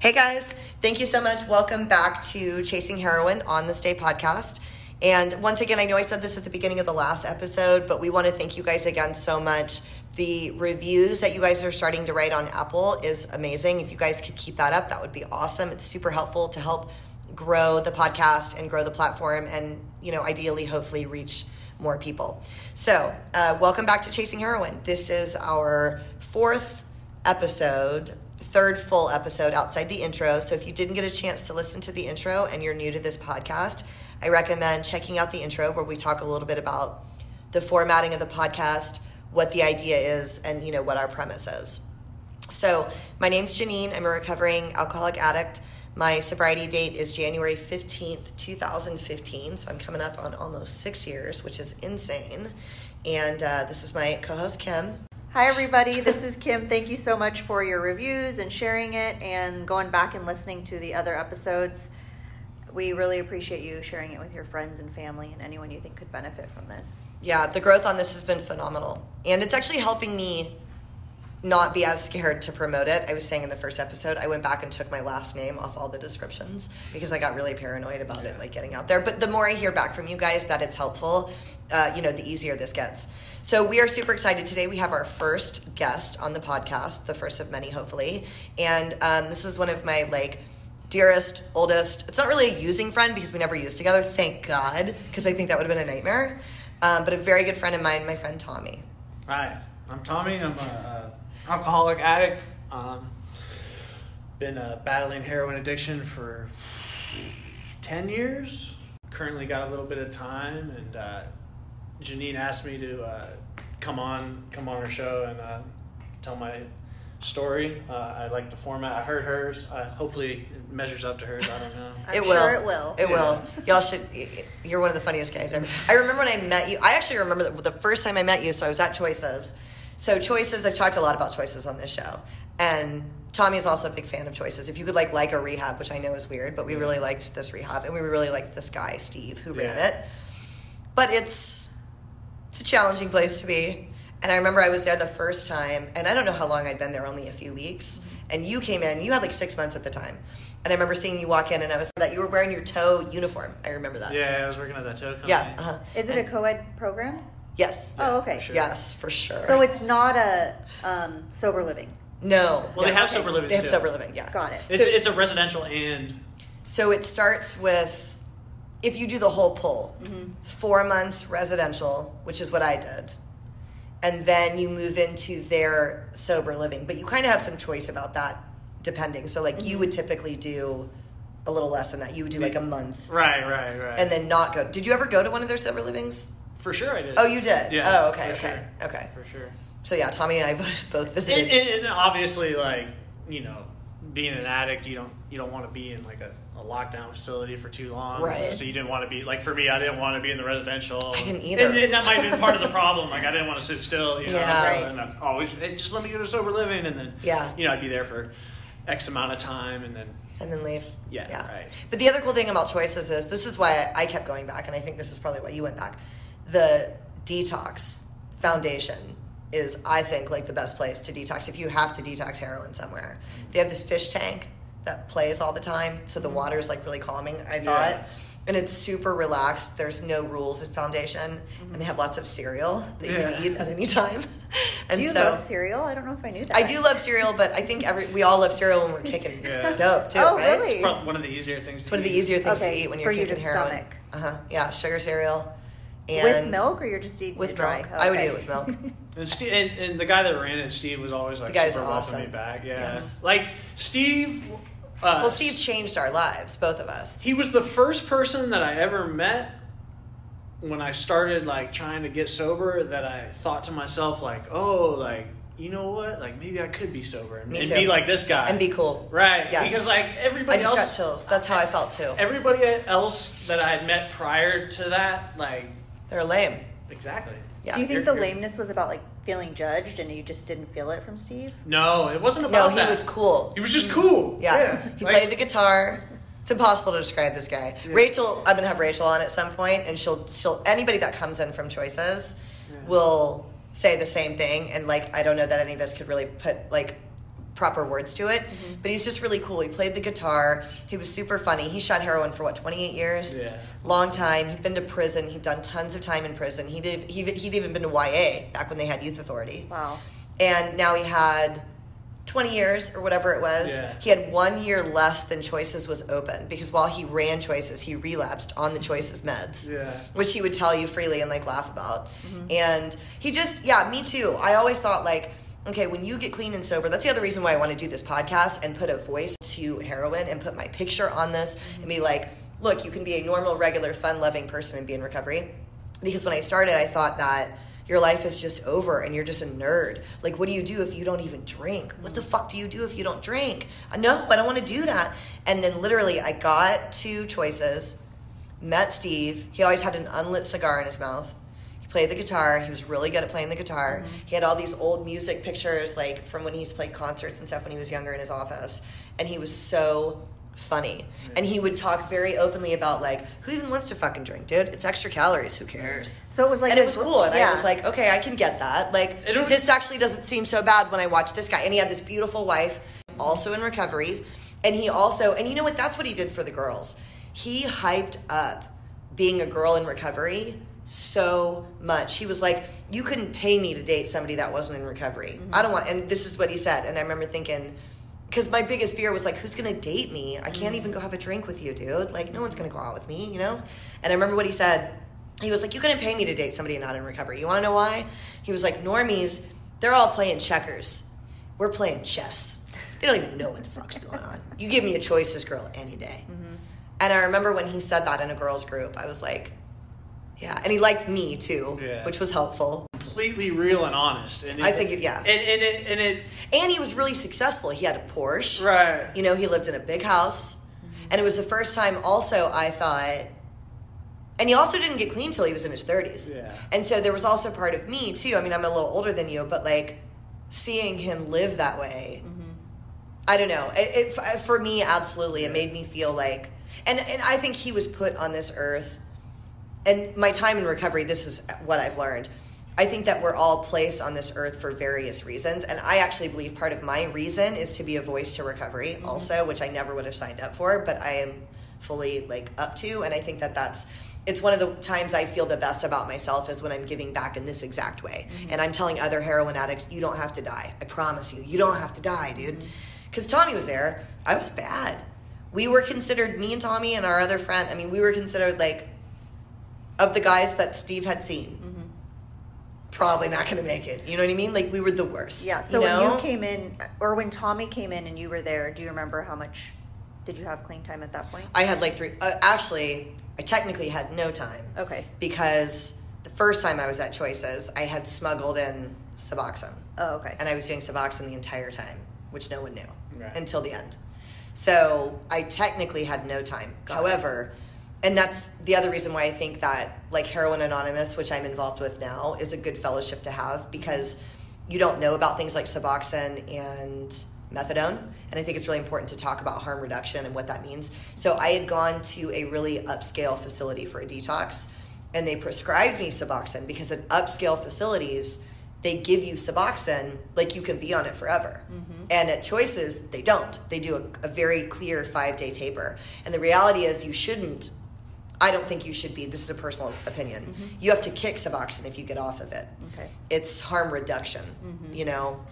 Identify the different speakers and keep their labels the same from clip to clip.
Speaker 1: Hey guys, thank you so much. Welcome back to Chasing Heroin on this day podcast. And once again, I know I said this at the beginning of the last episode, but we want to thank you guys again so much. The reviews that you guys are starting to write on Apple is amazing. If you guys could keep that up, that would be awesome. It's super helpful to help grow the podcast and grow the platform and, you know, ideally, hopefully reach more people. So, uh, welcome back to Chasing Heroin. This is our fourth episode, third full episode outside the intro. So, if you didn't get a chance to listen to the intro and you're new to this podcast, I recommend checking out the intro where we talk a little bit about the formatting of the podcast, what the idea is, and you know what our premise is. So, my name's Janine. I'm a recovering alcoholic addict. My sobriety date is January 15th, 2015. So I'm coming up on almost six years, which is insane. And uh, this is my co host, Kim.
Speaker 2: Hi, everybody. This is Kim. Thank you so much for your reviews and sharing it and going back and listening to the other episodes. We really appreciate you sharing it with your friends and family and anyone you think could benefit from this.
Speaker 1: Yeah, the growth on this has been phenomenal. And it's actually helping me not be as scared to promote it. I was saying in the first episode, I went back and took my last name off all the descriptions because I got really paranoid about it, like getting out there. But the more I hear back from you guys that it's helpful, uh, you know, the easier this gets. So we are super excited today. We have our first guest on the podcast, the first of many, hopefully. And um, this is one of my like dearest, oldest. It's not really a using friend because we never used together. Thank God, because I think that would have been a nightmare. Um, but a very good friend of mine, my friend Tommy.
Speaker 3: Hi, I'm Tommy. I'm a, a alcoholic addict. Um, been uh, battling heroin addiction for ten years. Currently got a little bit of time, and uh, Janine asked me to uh, come on, come on her show and uh, tell my story. Uh, I like the format. I heard hers. Uh, hopefully, it measures up to hers. I don't know.
Speaker 2: I'm
Speaker 1: it will.
Speaker 2: sure it will.
Speaker 1: It
Speaker 3: Yeah.
Speaker 1: will. Y'all should. You're one of the funniest guys ever. I remember when I met you. I actually remember the, the first time I met you. So I was at Choices. So Choices. I've talked a lot about Choices on this show, and Tommy is also a big fan of Choices. If you could like like a rehab, which I know is weird, but we really liked this rehab, and we really liked this guy Steve who ran it. But it's it's a challenging place to be. And I remember I was there the first time, and I don't know how long I'd been there, only a few weeks. And you came in, you had like six months at the time. And I remember seeing you walk in, and I was that you were wearing your tow uniform. I remember that.
Speaker 3: Yeah, I was working at that tow company.
Speaker 1: Yeah. Uh-huh.
Speaker 2: Is it a co ed program?
Speaker 1: Yes.
Speaker 2: Oh, okay.
Speaker 3: for sure.
Speaker 1: Yes, for sure.
Speaker 2: So it's not a um, sober living.
Speaker 1: no.
Speaker 3: Well, they
Speaker 1: no.
Speaker 3: have sober living.
Speaker 1: They have
Speaker 3: too.
Speaker 1: sober living. Yeah.
Speaker 2: Got it.
Speaker 3: It's,
Speaker 1: So-
Speaker 3: it's a residential and
Speaker 1: So it starts with if you do the whole pull,
Speaker 2: Mm-hmm.
Speaker 1: four months residential, which is what I did, and then you move into their sober living. But you kind of have some choice about that, depending. So like you
Speaker 2: Mm-hmm.
Speaker 1: would typically do a little less than that. You would do like a month,
Speaker 3: right, right, right.
Speaker 1: and then not go. Did you ever go to one of their sober livings?
Speaker 3: for sure I did.
Speaker 1: Oh, you did.
Speaker 3: Yeah.
Speaker 1: Oh, okay, okay,
Speaker 3: Sure.
Speaker 1: okay.
Speaker 3: For sure.
Speaker 1: So yeah, Tommy and I both both visited.
Speaker 3: And, and, and obviously, like you know, being an addict, you don't you don't want to be in like a, a lockdown facility for too long.
Speaker 1: Right.
Speaker 3: So you didn't want to be like for me, I didn't want to be in the residential.
Speaker 1: I didn't either.
Speaker 3: And, and that might have been part of the problem. Like I didn't want to sit still. You know.
Speaker 1: Yeah.
Speaker 3: So. And I'd always hey, just let me go to sober living, and then
Speaker 1: Yeah.
Speaker 3: you know, I'd be there for X amount of time, and then
Speaker 1: and then leave.
Speaker 3: Yeah, right.
Speaker 1: But the other cool thing about choices is this is why I kept going back, and I think this is probably why you went back. The detox foundation is, I think, like the best place to detox if you have to detox heroin somewhere. They have this fish tank that plays all the time, so the water is like really calming. I thought.
Speaker 3: Yeah.
Speaker 1: And it's super relaxed. There's no rules at Foundation, and they have lots of cereal that you can eat at any time. and
Speaker 2: Do you
Speaker 1: so
Speaker 2: love cereal? I don't know if I knew that.
Speaker 1: I do love cereal, but I think every we all love cereal when we're kicking
Speaker 3: Yeah.
Speaker 1: dope too.
Speaker 2: Oh,
Speaker 1: right?
Speaker 2: really?
Speaker 3: it's prob- one of the easier things.
Speaker 1: It's one of the easier things
Speaker 2: Okay,
Speaker 1: to eat when you're
Speaker 2: for
Speaker 1: kicking
Speaker 2: to
Speaker 1: heroin. Uh huh. Yeah, sugar cereal. And
Speaker 2: with milk, or you're just eating
Speaker 1: With
Speaker 2: it dry?
Speaker 1: milk. I would eat it with milk.
Speaker 3: And, Steve, and, and the guy that ran it, Steve, was always like
Speaker 1: The guy's
Speaker 3: super
Speaker 1: awesome.
Speaker 3: welcoming back. Yeah,
Speaker 1: Yes.
Speaker 3: like Steve. Uh,
Speaker 1: Well, Steve changed our lives, both of us.
Speaker 3: he was the first person that I ever met when I started like trying to get sober that I thought to myself like, oh, like you know what, like maybe I could be sober and, and be like this guy
Speaker 1: And be cool.
Speaker 3: right?
Speaker 1: Yes.
Speaker 3: Because like everybody
Speaker 1: I
Speaker 3: everybody
Speaker 1: just
Speaker 3: else,
Speaker 1: got chills. That's how I felt too.
Speaker 3: everybody else that I had met prior to that, like
Speaker 1: They're lame.
Speaker 3: exactly.
Speaker 1: Yeah.
Speaker 2: Do you think
Speaker 3: You're-
Speaker 2: the
Speaker 3: you're-
Speaker 2: lameness was about like feeling judged, and you just didn't feel it from Steve?
Speaker 3: No, it wasn't about that.
Speaker 1: No,
Speaker 3: about
Speaker 1: he
Speaker 3: that.
Speaker 1: was cool.
Speaker 3: He was just cool.
Speaker 1: Yeah. He
Speaker 3: Like-
Speaker 1: played the guitar. It's impossible to describe this guy. Rachel, I'm gonna have Rachel on at some point, and she'll she'll anybody that comes in from Choices will say the same thing. And like, I don't know that any of us could really put like proper words to it. Mm-hmm. But he's just really cool. He played the guitar. He was super funny. He shot heroin for what 28 years.
Speaker 3: Yeah.
Speaker 1: Long time. He'd been to prison. He'd done tons of time in prison. He did. He, he'd even been to YA back when they had youth authority.
Speaker 2: Wow.
Speaker 1: And now he had 20 years or whatever it was.
Speaker 3: Yeah.
Speaker 1: He had one year less than Choices was open because while he ran Choices, he relapsed on the Choices meds
Speaker 3: Yeah.
Speaker 1: which he would tell you freely and like laugh about. Mm-hmm. And he just, yeah, me too. I always thought like, okay, when you get clean and sober, that's the other reason why I want to do this podcast and put a voice to heroin and put my picture on this and be like, look, you can be a normal, regular, fun-loving person and be in recovery. Because when I started, I thought that your life is just over and you're just a nerd. Like, what do you do if you don't even drink? What the fuck do you do if you don't drink? Uh, No, I don't want to do that. And then literally, I got to choices met Steve. He always had an unlit cigar in his mouth. He played the guitar. He was really good at playing the guitar. Mm-hmm. He had all these old music pictures, like from when he used to play concerts and stuff when he was younger in his office. And he was so funny. And he would talk very openly about like, who even wants to fucking drink, dude? It's extra calories. Who cares?
Speaker 2: So it was like
Speaker 1: and it was cool. And I was like, okay, I can get that. Like,
Speaker 3: It
Speaker 1: this actually doesn't seem so bad when I watch this guy. And he had this beautiful wife, also in recovery. And he also, and you know what? That's what he did for the girls. He hyped up being a girl in recovery so much. He was like, you couldn't pay me to date somebody that wasn't in recovery. Mm-hmm. I don't want, and this is what he said. And I remember thinking, because my biggest fear was like, who's gonna date me? I can't mm-hmm. even go have a drink with you, dude. Like, no one's gonna go out with me, you know? And I remember what he said. He was like, you couldn't pay me to date somebody not in recovery. You wanna know why? He was like, normies, they're all playing checkers. We're playing chess. They don't even know what the fuck's going on. You give me a choices girl any day. Mm-hmm. And I remember when he said that in a girls' group, I was like, yeah. And he liked me too,
Speaker 3: Yeah.
Speaker 1: which was helpful.
Speaker 3: Completely real and honest. And
Speaker 1: I think it- yeah.
Speaker 3: And, and it and it
Speaker 1: And he was really successful. He had a Porsche.
Speaker 3: right.
Speaker 1: You know, he lived in a big house. And it was the first time also I thought and he also didn't get clean till he was in his 30s.
Speaker 3: Yeah.
Speaker 1: And so there was also part of me too. I mean, I'm a little older than you, but like seeing him live that way. I don't know. It, it for me absolutely it made me feel like and and I think he was put on this earth and my time in recovery this is what I've learned. I think that we're all placed on this earth for various reasons and I actually believe part of my reason is to be a voice to recovery mm-hmm. also, which I never would have signed up for, but I am fully like up to and I think that that's it's one of the times I feel the best about myself is when I'm giving back in this exact way. Mm-hmm. And I'm telling other heroin addicts, you don't have to die. I promise you. You don't have to die, dude. Mm-hmm. Because Tommy was there. I was bad. We were considered, me and Tommy and our other friend, I mean, we were considered like, of the guys that Steve had seen, probably not going to make it. You know what I mean? Like, we were the worst.
Speaker 2: Yeah. So
Speaker 1: you know?
Speaker 2: when you came in, or when Tommy came in and you were there, do you remember how much did you have clean time at that point?
Speaker 1: I had like three, uh, actually, I technically had no time.
Speaker 2: Okay.
Speaker 1: Because the first time I was at Choices, I had smuggled in Suboxone.
Speaker 2: Oh, okay.
Speaker 1: and I was doing Suboxone the entire time, which no one knew
Speaker 3: Right.
Speaker 1: until the end. So I technically had no time.
Speaker 2: Got it.
Speaker 1: And that's the other reason why I think that like Heroin Anonymous, which I'm involved with now, is a good fellowship to have because you don't know about things like Suboxone and methadone. And I think it's really important to talk about harm reduction and what that means. So I had gone to a really upscale facility for a detox and they prescribed me Suboxone because at upscale facilities, they give you Suboxone like you can be on it forever. Mm-hmm. And at Choices, they don't. They do a, a very clear five day taper. And the reality is, you shouldn't. I don't think you should be. This is a personal opinion. Mm-hmm. You have to kick Suboxone if you get off of it.
Speaker 2: Okay.
Speaker 1: It's harm reduction, mm-hmm. you know,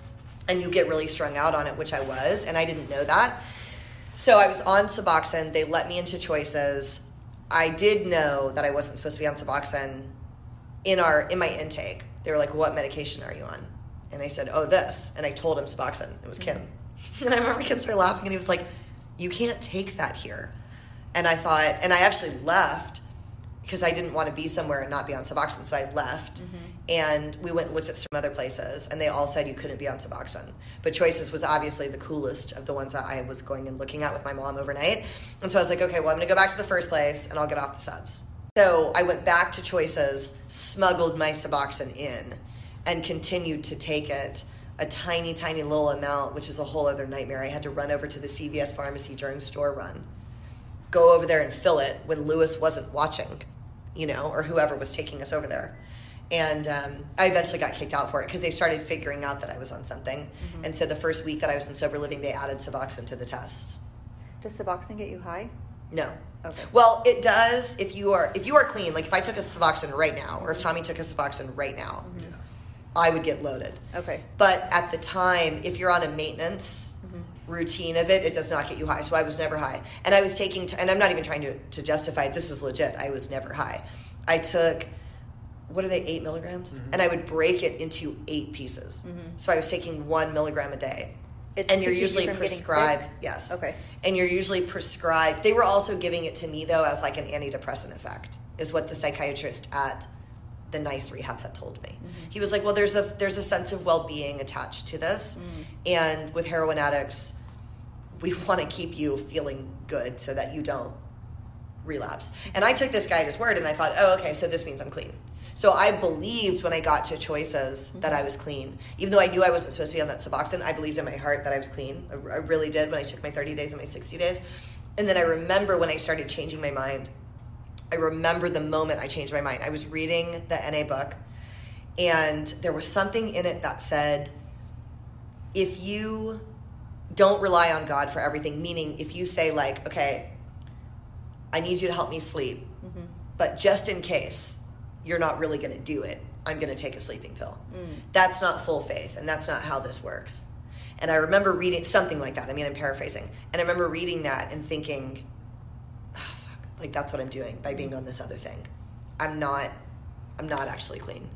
Speaker 1: and you get really strung out on it, which I was, and I didn't know that. So I was on Suboxone. They let me into Choices. I did know that I wasn't supposed to be on Suboxone in our in my intake. They were like, "What medication are you on?" And I said, "Oh, this." And I told him Suboxone. It was Kim. Mm-hmm. And I remember Kim started laughing, and he was like, "You can't take that here." And I thought, and I actually left because I didn't want to be somewhere and not be on Suboxone. So I left, mm-hmm. and we went and looked at some other places, and they all said you couldn't be on Suboxone. But Choices was obviously the coolest of the ones that I was going and looking at with my mom overnight. And so I was like, okay, well, I'm going to go back to the first place, and I'll get off the subs. So I went back to Choices, smuggled my Suboxone in, and continued to take it a tiny, tiny little amount, which is a whole other nightmare. I had to run over to the CVS pharmacy during store run, go over there and fill it when Lewis wasn't watching, you know, or whoever was taking us over there. And um, I eventually got kicked out for it because they started figuring out that I was on something.
Speaker 2: Mm-hmm.
Speaker 1: And so the first week that I was in sober living, they added Suboxone to the test.
Speaker 2: Does Suboxone get you high?
Speaker 1: No.
Speaker 2: Okay.
Speaker 1: Well, it does if you are if you are clean. Like if I took a Suboxone right now, or if Tommy took a Suboxone right now,
Speaker 2: Mm-hmm.
Speaker 1: I would get loaded.
Speaker 2: Okay.
Speaker 1: But at the time, if you're on a maintenance routine of it, it does not get you high. So I was never high. And I was taking, t- and I'm not even trying to, to justify it. This is legit. I was never high. I took, what are they, eight milligrams? And I would break it into eight pieces. So I was taking one milligram a day.
Speaker 2: It's
Speaker 1: and you're usually prescribed, yes.
Speaker 2: Okay.
Speaker 1: And you're usually prescribed. They were also giving it to me though as like an antidepressant effect, is what the psychiatrist at the nice rehab had told me.
Speaker 2: Mm-hmm.
Speaker 1: He was like, "Well, there's a there's a sense of well being attached to this,
Speaker 2: Mm.
Speaker 1: and with heroin addicts, we want to keep you feeling good so that you don't relapse." And I took this guy at his word, and I thought, "Oh, okay, so this means I'm clean." So I believed when I got to choices that I was clean, even though I knew I wasn't supposed to be on that Suboxone. I believed in my heart that I was clean. I, really did when I took my 30 days and my 60 days. And then I remember when I started changing my mind. I remember the moment I changed my mind. I was reading the NA book, and there was something in it that said, if you don't rely on God for everything, meaning if you say, like, okay, I need you to help me sleep, mm-hmm. but just in case you're not really going to do it, I'm going to take a sleeping pill. Mm. That's not full faith, and that's not how this works. And I remember reading something like that. I mean, I'm paraphrasing. And I remember reading that and thinking, oh, fuck, like that's what I'm doing by being mm. on this other thing. I'm not, I'm not actually clean.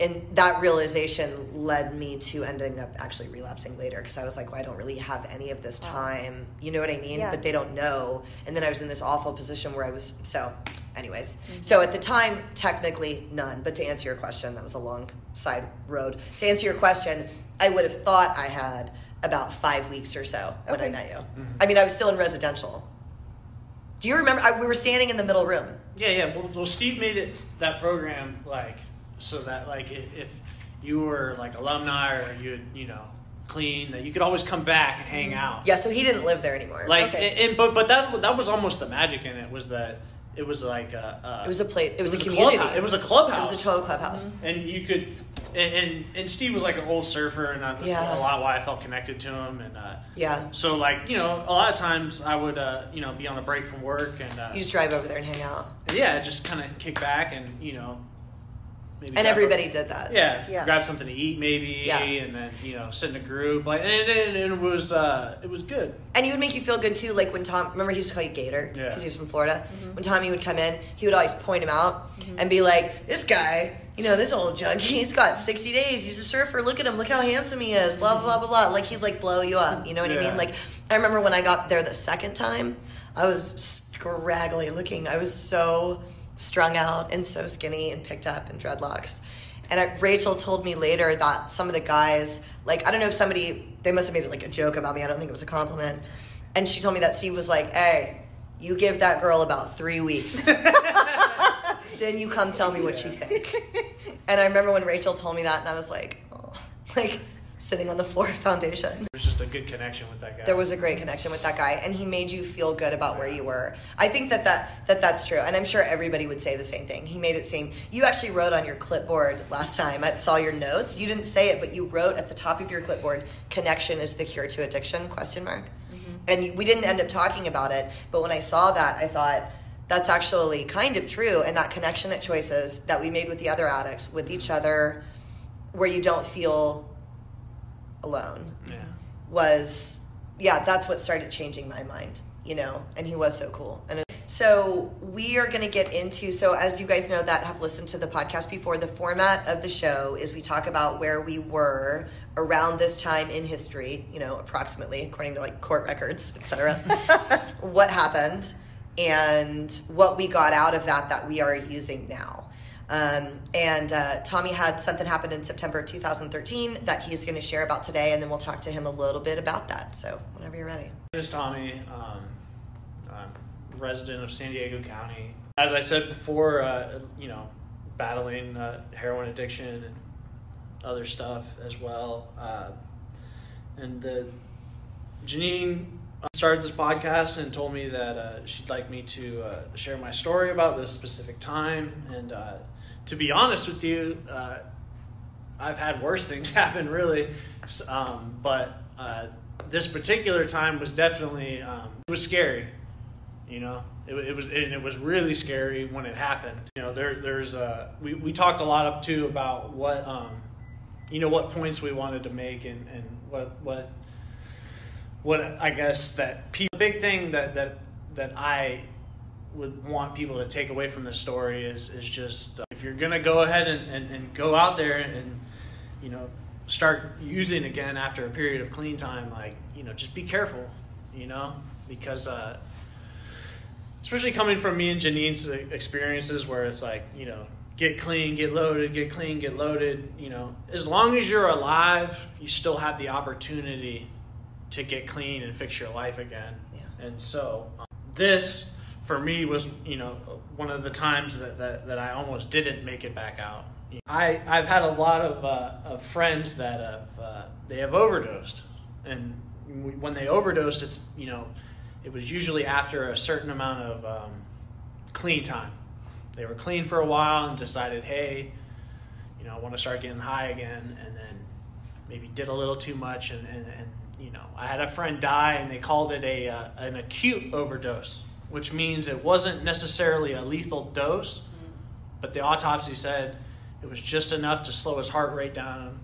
Speaker 1: And that realization led me to ending up actually relapsing later because I was like, well, I don't really have any of this time. You know what I mean?
Speaker 2: Yeah.
Speaker 1: But they don't know. And then I was in this awful position where I was, so, anyways. Mm-hmm. So at the time, technically none. But to answer your question, that was a long side road. To answer your question, I would have thought I had about five weeks or so when I met you. Mm-hmm. I mean, I was still in residential. Do you remember? I, we were standing in the middle room.
Speaker 3: Yeah, yeah. Well, well, Steve made it that program like so that like if, you were like alumni or you you know clean that you could always come back and hang out.
Speaker 1: Yeah, so he didn't live there anymore.
Speaker 3: Like
Speaker 2: Okay.
Speaker 3: and, and- but but that that was almost the magic in it was that it was like a, a
Speaker 1: it was a place. It was, a
Speaker 3: clubhouse.
Speaker 1: community.
Speaker 3: It was a clubhouse It
Speaker 1: was a total clubhouse.
Speaker 3: and you could and, and and Steve was like an old surfer and that's
Speaker 1: Yeah.
Speaker 3: a lot why I felt connected to him and uh,
Speaker 1: Yeah.
Speaker 3: so like you know a lot of times I would uh, you know be on a break from work and uh,
Speaker 1: You just drive over there and hang out.
Speaker 3: and yeah just kind of kick back and you know maybe
Speaker 1: And
Speaker 3: grab a-
Speaker 1: everybody did that.
Speaker 3: yeah,
Speaker 2: Yeah.
Speaker 3: grab something to eat maybe
Speaker 1: Yeah.
Speaker 3: and then you know sit in a group like and, and, and it was uh, it was good
Speaker 1: And he would make you feel good too. Like when Tom, remember he used to call you Gator
Speaker 3: Yeah.
Speaker 1: because he was from Florida. When Tommy would come in, he would always point him out and be like, "This guy, you know, this old junkie, he's got sixty days. He's a surfer. Look at him. Look how handsome he is. Blah blah blah blah blah." Like he'd like blow you up. You know what I mean? Like I remember when I got there the second time, I was scraggly looking. I was so strung out and so skinny and picked up and dreadlocks. And I, Rachel told me later that some of the guys, like, I don't know if somebody, they must have made it like a joke about me. I don't think it was a compliment. And she told me that Steve was like, hey, you give that girl about three weeks. then you come tell me what you think. And I remember when Rachel told me that, and I was like, oh, like sitting on the floor of foundation.
Speaker 3: it was just a good connection with that guy
Speaker 1: There was a great connection with that guy, and he made you feel good about where you were. I think that, that, that that's true, and I'm sure everybody would say the same thing. He made it seem. You actually wrote on your clipboard last time. I saw your notes. You didn't say it, but you wrote at the top of your clipboard, "Connection is the cure to addiction?" Question mark. Mm-hmm. And we didn't end up talking about it, but when I saw that, I thought that's actually kind of true. And that connection at choices that we made with the other addicts, with each other, where you don't feel alone
Speaker 3: yeah.
Speaker 1: was yeah that's what started changing my mind you know and he was so cool. And so we are going to get into so as you guys know that have listened to the podcast before the format of the show is we talk about where we were around this time in history you know approximately according to like court records etc what happened and what we got out of that that we are using now um, and uh, Tommy had something happen in September of 2013 that he's going to share about today, and then we'll talk to him a little bit about that. So, whenever you're ready.
Speaker 3: My name is Tommy. Um, I'm resident of San Diego County. As I said before, uh, you know, battling uh, heroin addiction and other stuff as well. Uh, and uh, Janine started this podcast and told me that uh, she'd like me to uh, share my story about this specific time and uh, to be honest with you, uh, I've had worse things happen, really. Um, but uh, this particular time was definitely um, was scary. You know, it, it was and it was really scary when it happened. You know, there there's uh, we we talked a lot up too about what um, you know what points we wanted to make and and what what what I guess that big thing that that that I would want people to take away from this story is is just uh, if you're gonna go ahead and, and, and go out there and you know start using again after a period of clean time like you know just be careful you know? Because uh, especially coming from me and Janine's experiences where it's like you know get clean get loaded get clean get loaded you know? As long as you're alive you still have the opportunity to get clean and fix your life again.
Speaker 1: Yeah.
Speaker 3: and so um, this for me was you know one of the times that, that, that I almost didn't make it back out. I, I've had a lot of, uh, of friends that have uh, they have overdosed. And when they overdosed it's you know it was usually after a certain amount of um, clean time. They were clean for a while and decided hey you know i want to start getting high again and then maybe did a little too much and, and, and you know i had a friend die and they called it a uh, an acute overdose which means it wasn't necessarily a lethal dose but the autopsy said it was just enough to slow his heart rate down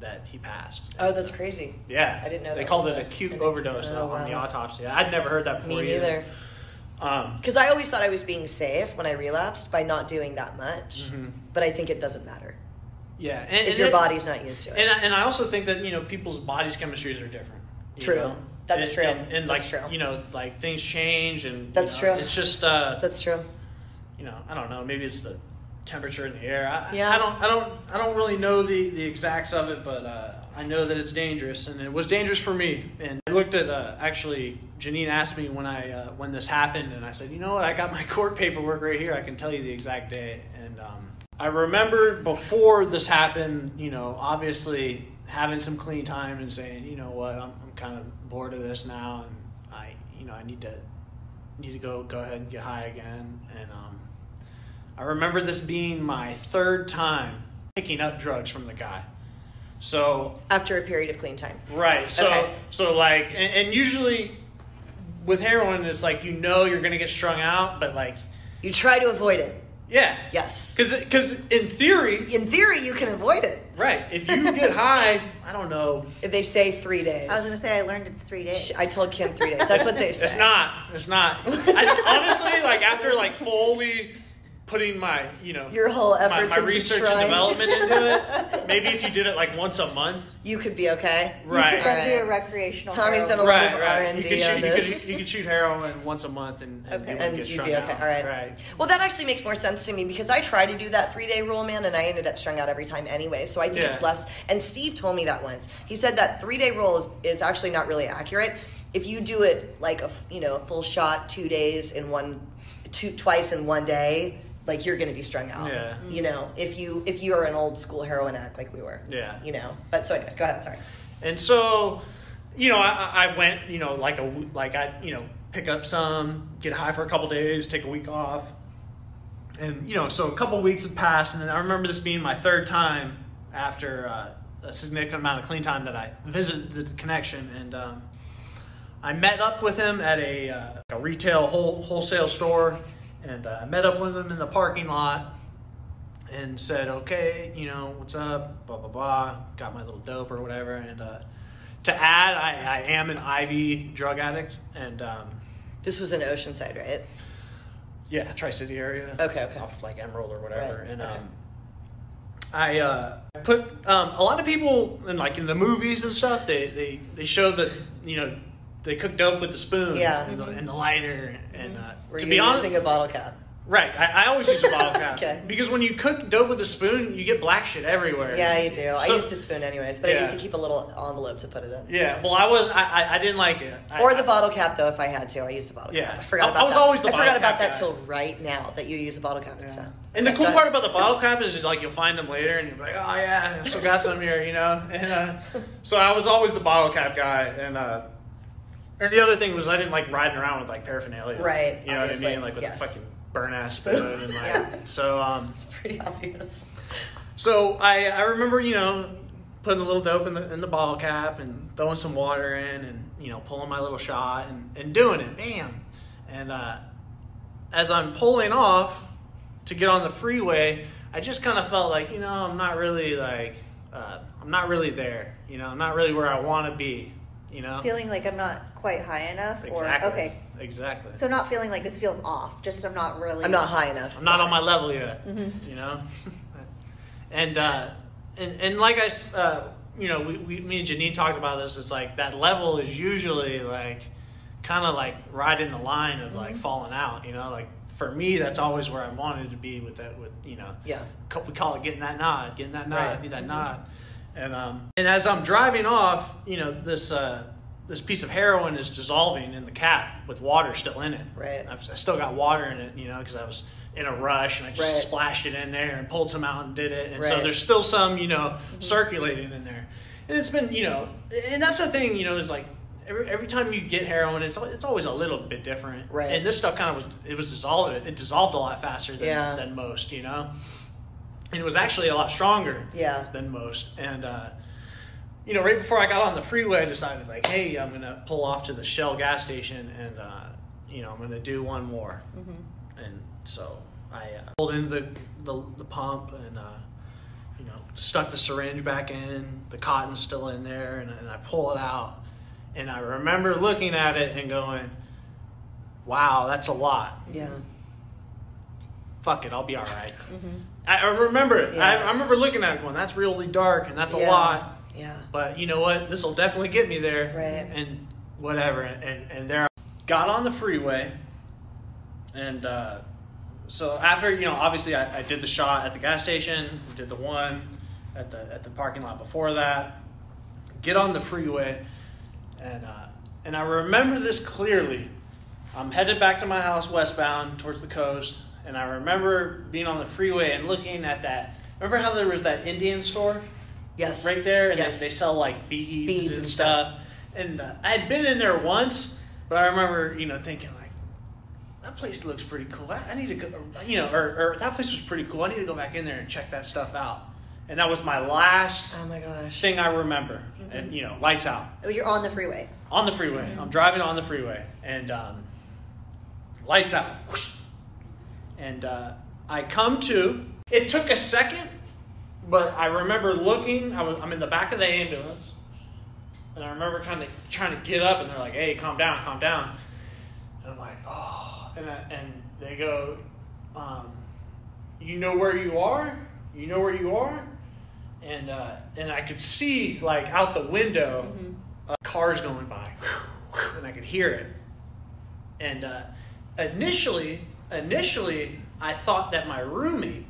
Speaker 3: that he passed
Speaker 1: Oh, that's crazy.
Speaker 3: yeah,
Speaker 1: I didn't know that.
Speaker 3: they
Speaker 1: called
Speaker 3: it
Speaker 1: the-
Speaker 3: acute overdose
Speaker 1: oh,
Speaker 3: on the autopsy. I'd never heard that before.
Speaker 1: Me
Speaker 3: either.
Speaker 1: neither.
Speaker 3: Um,
Speaker 1: Because I always thought I was being safe when I relapsed by not doing that much.
Speaker 3: Mm-hmm.
Speaker 1: But I think it doesn't matter
Speaker 3: yeah, and,
Speaker 1: if
Speaker 3: and
Speaker 1: your
Speaker 3: it-
Speaker 1: body's not used to it.
Speaker 3: And I, and I also think that you know people's bodies chemistries are different.
Speaker 1: True.
Speaker 3: know?
Speaker 1: That's
Speaker 3: And-
Speaker 1: true.
Speaker 3: And, and
Speaker 1: That's
Speaker 3: like
Speaker 1: true.
Speaker 3: you know, like things change, and you
Speaker 1: That's
Speaker 3: know,
Speaker 1: true.
Speaker 3: It's just uh,
Speaker 1: That's true.
Speaker 3: you know, I don't know. Maybe it's the temperature in the air. I,
Speaker 1: Yeah.
Speaker 3: I don't, I don't, I don't really know the the exacts of it, but uh, I know that it's dangerous, and it was dangerous for me. And I looked at uh, actually, Janine asked me when I uh, when this happened, and I said, you know what, I got my court paperwork right here. I can tell you the exact day. And um, I remember before this happened, you know, obviously having some clean time and saying, you know what, I'm, I'm kind of bored of this now, and I, you know, I need to need to go go ahead and get high again. And um, I remember this being my third time picking up drugs from the guy. So
Speaker 1: After a period of clean time.
Speaker 3: right, so
Speaker 1: Okay.
Speaker 3: so like, and, and usually with heroin, it's like you know you're gonna get strung out, but like,
Speaker 1: You try to avoid it.
Speaker 3: Yeah,
Speaker 1: Yes.
Speaker 3: because because in theory,
Speaker 1: In theory, you can avoid it.
Speaker 3: right, if you get high, I don't know,
Speaker 1: They say three days.
Speaker 2: I was going to say I learned it's three days.
Speaker 1: I told Kim three days. That's what they say.
Speaker 3: It's not. It's not. I, honestly, like after like fully putting my, you know,
Speaker 1: Your whole
Speaker 3: my,
Speaker 1: efforts
Speaker 3: my
Speaker 1: into
Speaker 3: research
Speaker 1: trying.
Speaker 3: and development into it. Maybe if you did it like once a month,
Speaker 1: You could be okay.
Speaker 3: right?
Speaker 2: You could then be a recreational.
Speaker 1: Tommy's done a lot
Speaker 3: Right,
Speaker 1: of
Speaker 3: right.
Speaker 1: R&D
Speaker 3: You could, shoot,
Speaker 1: on
Speaker 3: you,
Speaker 1: this.
Speaker 3: could, you could shoot heroin once a month and, and
Speaker 2: Okay.
Speaker 3: you
Speaker 1: And
Speaker 3: would get
Speaker 1: you'd
Speaker 3: strung
Speaker 1: be
Speaker 3: out.
Speaker 1: okay. All right.
Speaker 3: Right.
Speaker 1: Well, that actually makes more sense to me because I tried to do that three day rule, man, and I ended up strung out every time anyway. So I think it's less. And Steve told me that once. He said that three day rule is, is actually not really accurate. If you do it like a f- you know a full shot two days in one, two twice in one day, like you're to be strung out.
Speaker 3: Yeah.
Speaker 1: You know, if you if you are an old school heroin addict like we were.
Speaker 3: Yeah.
Speaker 1: You know. But so anyways, go ahead. Sorry.
Speaker 3: And so, you know, I, I went, you know, like a like I, you know, pick up some, get high for a couple days, take a week off, and you know, so a couple weeks had passed, and then I remember this being my third time after uh, a significant amount of clean time that I visited the connection, and um, I met up with him at a, uh, a retail whole, wholesale store, and uh, I met up with him in the parking lot and said, okay, you know, what's up, blah, blah, blah, got my little dope or whatever. And uh, to add, I, I am an IV drug addict, and um,
Speaker 1: This was in Oceanside, right?
Speaker 3: yeah, Tri City area.
Speaker 1: Okay, okay.
Speaker 3: Off like Emerald or whatever.
Speaker 1: Right,
Speaker 3: And
Speaker 1: okay.
Speaker 3: um, I uh, put um, a lot of people in like in the movies and stuff. They they they show that you know they cook dope with the spoon
Speaker 1: Yeah.
Speaker 3: and, the, and the lighter. And uh,
Speaker 1: Were
Speaker 3: to
Speaker 1: you
Speaker 3: be honest,
Speaker 1: using a bottle cap?
Speaker 3: right, I, I always use a bottle cap
Speaker 1: Okay.
Speaker 3: because when you cook dope with a spoon, you get black shit everywhere.
Speaker 1: Yeah, you do. I used to spoon anyways, but I used to keep a little envelope to put it in.
Speaker 3: Yeah, well, I was I, I, I didn't like it. I,
Speaker 1: Or the bottle cap, though, if I had to. I used a bottle
Speaker 3: Yeah.
Speaker 1: cap. I forgot about
Speaker 3: I was
Speaker 1: that.
Speaker 3: always the
Speaker 1: I forgot about that
Speaker 3: guy.
Speaker 1: till right now that you use a bottle cap
Speaker 3: Yeah.
Speaker 1: instead.
Speaker 3: And the cool part about the bottle cap is just like you'll find them later and you'll be like, oh yeah, I still got some here, you know. And uh, so I was always the bottle cap guy, and uh, and the other thing was I didn't like riding around with like paraphernalia,
Speaker 1: Right,
Speaker 3: You know
Speaker 1: obviously,
Speaker 3: what I mean? Like with
Speaker 1: yes.
Speaker 3: the fucking burn ass spoon. And like,
Speaker 2: Yeah.
Speaker 3: So um,
Speaker 1: It's pretty obvious.
Speaker 3: so I, I remember, you know, putting a little dope in the in the bottle cap and throwing some water in and, you know, pulling my little shot and, and doing it. Bam. And uh, as I'm pulling off to get on the freeway, I just kind of felt like, you know, I'm not really like, uh, I'm not really there. You know, I'm not really where I want to be. You know?
Speaker 2: Feeling like I'm not quite high enough,
Speaker 3: exactly.
Speaker 2: or okay,
Speaker 3: Exactly.
Speaker 2: so not feeling like this feels off. Just I'm not really.
Speaker 1: I'm not high enough.
Speaker 3: I'm not on my level yet. You know, and uh, and and like I, s- uh, you know, we, we me and Janine talked about this. It's like that level is usually like kind of like right in the line of like falling out. You know, like for me, that's always where I wanted to be with that. With you know,
Speaker 1: Yeah.
Speaker 3: co- we call it getting that nod, getting that nod,
Speaker 1: Right.
Speaker 3: need that nod. And um, and as I'm driving off, you know, this uh, this piece of heroin is dissolving in the cap with water still in it.
Speaker 1: Right.
Speaker 3: I've, I still got water in it, you know, because I was in a rush and I just
Speaker 1: Right.
Speaker 3: splashed it in there and pulled some out and did it. And so there's still some, you know, circulating in there. And it's been, you know, and that's the thing, you know, is like every, every time you get heroin, it's it's always a little bit different.
Speaker 1: Right.
Speaker 3: And this stuff kind of was it was dissolved. It dissolved a lot faster than,
Speaker 1: Yeah.
Speaker 3: than most, you know. And it was actually a lot stronger
Speaker 1: Yeah.
Speaker 3: than most. And uh, you know, right before I got on the freeway, I decided like, hey, I'm gonna pull off to the Shell gas station, and uh, you know, I'm gonna do one more. And so I uh, pulled in the, the the pump and uh, you know stuck the syringe back in. The cotton's still in there, and, and I pull it out. And I remember looking at it and going, "Wow, that's a lot.
Speaker 1: Yeah.
Speaker 3: Fuck it, I'll be all right." I, I remember it. I,
Speaker 1: Yeah.
Speaker 3: I remember looking at it going, "That's really dark, and that's a
Speaker 1: yeah.
Speaker 3: lot."
Speaker 1: Yeah.
Speaker 3: but you know what? This will definitely get me there.
Speaker 1: Right.
Speaker 3: And whatever. And, and, and there, I got on the freeway. And uh, so after, you know, obviously I, I did the shot at the gas station, did the one at the, at the parking lot before that, get on the freeway. And, uh, and I remember this clearly. I'm headed back to my house westbound towards the coast. And I remember being on the freeway and looking at that. Remember how there was that Indian store?
Speaker 1: Yes.
Speaker 3: right there, and
Speaker 1: yes.
Speaker 3: they, they sell like beads,
Speaker 1: Beads
Speaker 3: and,
Speaker 1: and
Speaker 3: stuff.
Speaker 1: stuff.
Speaker 3: And uh, I had been in there once, but I remember, you know, thinking like, that place looks pretty cool. I, I need to go, you know, or, or that place was pretty cool. I need to go back in there and check that stuff out. And that was my last
Speaker 1: Oh my gosh.
Speaker 3: thing I remember. And you know, lights out
Speaker 2: Oh, you're on the freeway.
Speaker 3: on the freeway. I'm driving on the freeway, and um, lights out. Whoosh. And uh, I come to. It took a second, but I remember looking. I was, I'm in the back of the ambulance, and I remember kind of trying to get up, and they're like, "Hey, calm down, calm down." And I'm like, "Oh," and I, and they go, um, "You know where you are? You know where you are?" And uh, and I could see like out the window uh, cars going by, and I could hear it. And uh, initially, initially, I thought that my roommate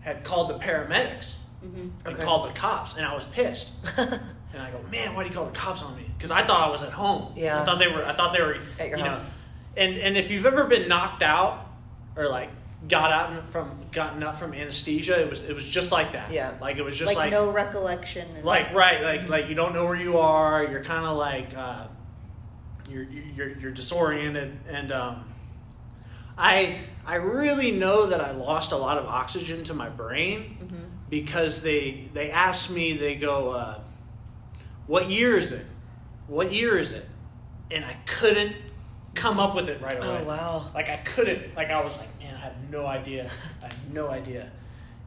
Speaker 3: had called the paramedics and
Speaker 1: Okay.
Speaker 3: called the cops, and I was pissed. and I go, man, why do you call the cops on me? Because I thought I was at home.
Speaker 1: Yeah.
Speaker 3: I thought they were. I thought they were
Speaker 1: At your
Speaker 3: you know,
Speaker 1: house.
Speaker 3: and and if you've ever been knocked out or like got out from gotten up from anesthesia, it was it was just like that.
Speaker 1: Yeah.
Speaker 3: Like it was just
Speaker 2: like,
Speaker 3: like
Speaker 2: no recollection. And
Speaker 3: like right, like like you don't know where you are. You're kind of like uh, you're you're you're disoriented, and um, I I really know that I lost a lot of oxygen to my brain because they they asked me. They go, uh, "What year is it? What year is it?" And I couldn't come up with it right away.
Speaker 1: Oh wow.
Speaker 3: Like I couldn't. Like I was like, man, I have no idea. I have no idea.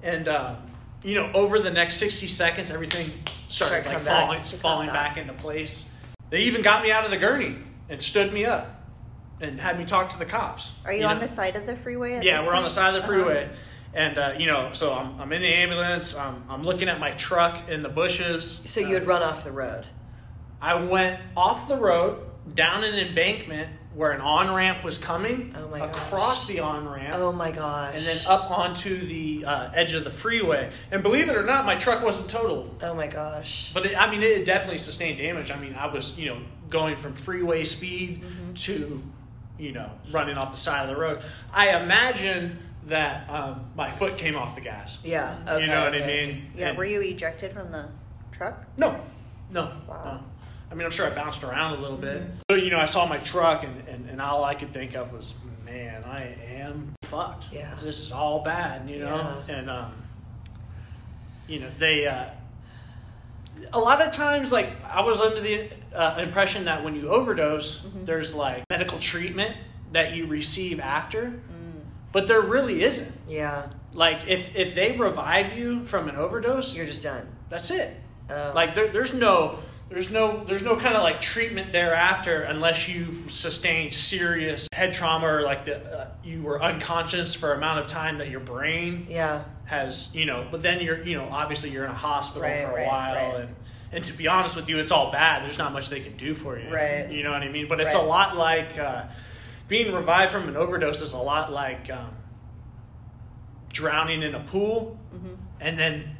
Speaker 3: And um, you know, over the next sixty seconds, everything started
Speaker 1: Start
Speaker 3: like
Speaker 1: come back.
Speaker 3: falling, falling
Speaker 2: back.
Speaker 3: back into place. They even got me out of the gurney and stood me up and had me talk to the cops.
Speaker 2: Are you,
Speaker 3: know?
Speaker 2: on the side of the freeway? at
Speaker 3: Yeah, we're on the side of the
Speaker 2: Uh-huh.
Speaker 3: freeway. And uh, you know, so I'm, I'm in the ambulance. I'm, I'm looking at my truck in the bushes.
Speaker 1: So you had run off the road.
Speaker 3: I went off the road down an embankment where an on ramp was coming,
Speaker 1: Oh my
Speaker 3: across
Speaker 1: gosh.
Speaker 3: the on ramp,
Speaker 1: Oh my gosh.
Speaker 3: and then up onto the uh, edge of the freeway. And believe it or not, my truck wasn't totaled.
Speaker 1: Oh my gosh.
Speaker 3: But it, I mean, it definitely sustained damage. I mean, I was, you know, going from freeway speed
Speaker 1: Mm-hmm.
Speaker 3: to, you know, running off the side of the road. I imagine that um, my foot came off the gas.
Speaker 1: Yeah. Okay.
Speaker 3: you know what I mean?
Speaker 1: okay.
Speaker 2: Yeah,
Speaker 3: And-
Speaker 2: were you ejected from the truck?
Speaker 3: no, no,
Speaker 2: Wow.
Speaker 3: no. I mean, I'm sure I bounced around a little bit.
Speaker 1: Mm-hmm.
Speaker 3: So, you know, I saw my truck, and, and, and all I could think of was, man, I am fucked.
Speaker 1: Yeah.
Speaker 3: This is all bad, you know?
Speaker 1: Yeah.
Speaker 3: And, um, you know, they, uh, a lot of times, like, I was under the uh, impression that when you overdose,
Speaker 1: Mm-hmm.
Speaker 3: there's like medical treatment that you receive after,
Speaker 1: Mm.
Speaker 3: but there really isn't.
Speaker 1: Yeah.
Speaker 3: Like, if, if they revive you from an overdose,
Speaker 1: You're just done.
Speaker 3: that's it.
Speaker 1: Oh.
Speaker 3: Like there, there's no there's no there's no kind of like treatment thereafter unless you've sustained serious head trauma or like the uh, you were unconscious for amount of time that your brain
Speaker 1: yeah.
Speaker 3: has you know but then you're you know obviously you're in a hospital
Speaker 1: Right,
Speaker 3: for a
Speaker 1: right,
Speaker 3: while
Speaker 1: right.
Speaker 3: and and to be honest with you it's all bad there's not much they can do for you
Speaker 1: Right.
Speaker 3: you know what I mean but it's a lot like uh, being revived from an overdose is a lot like um, drowning in a pool and then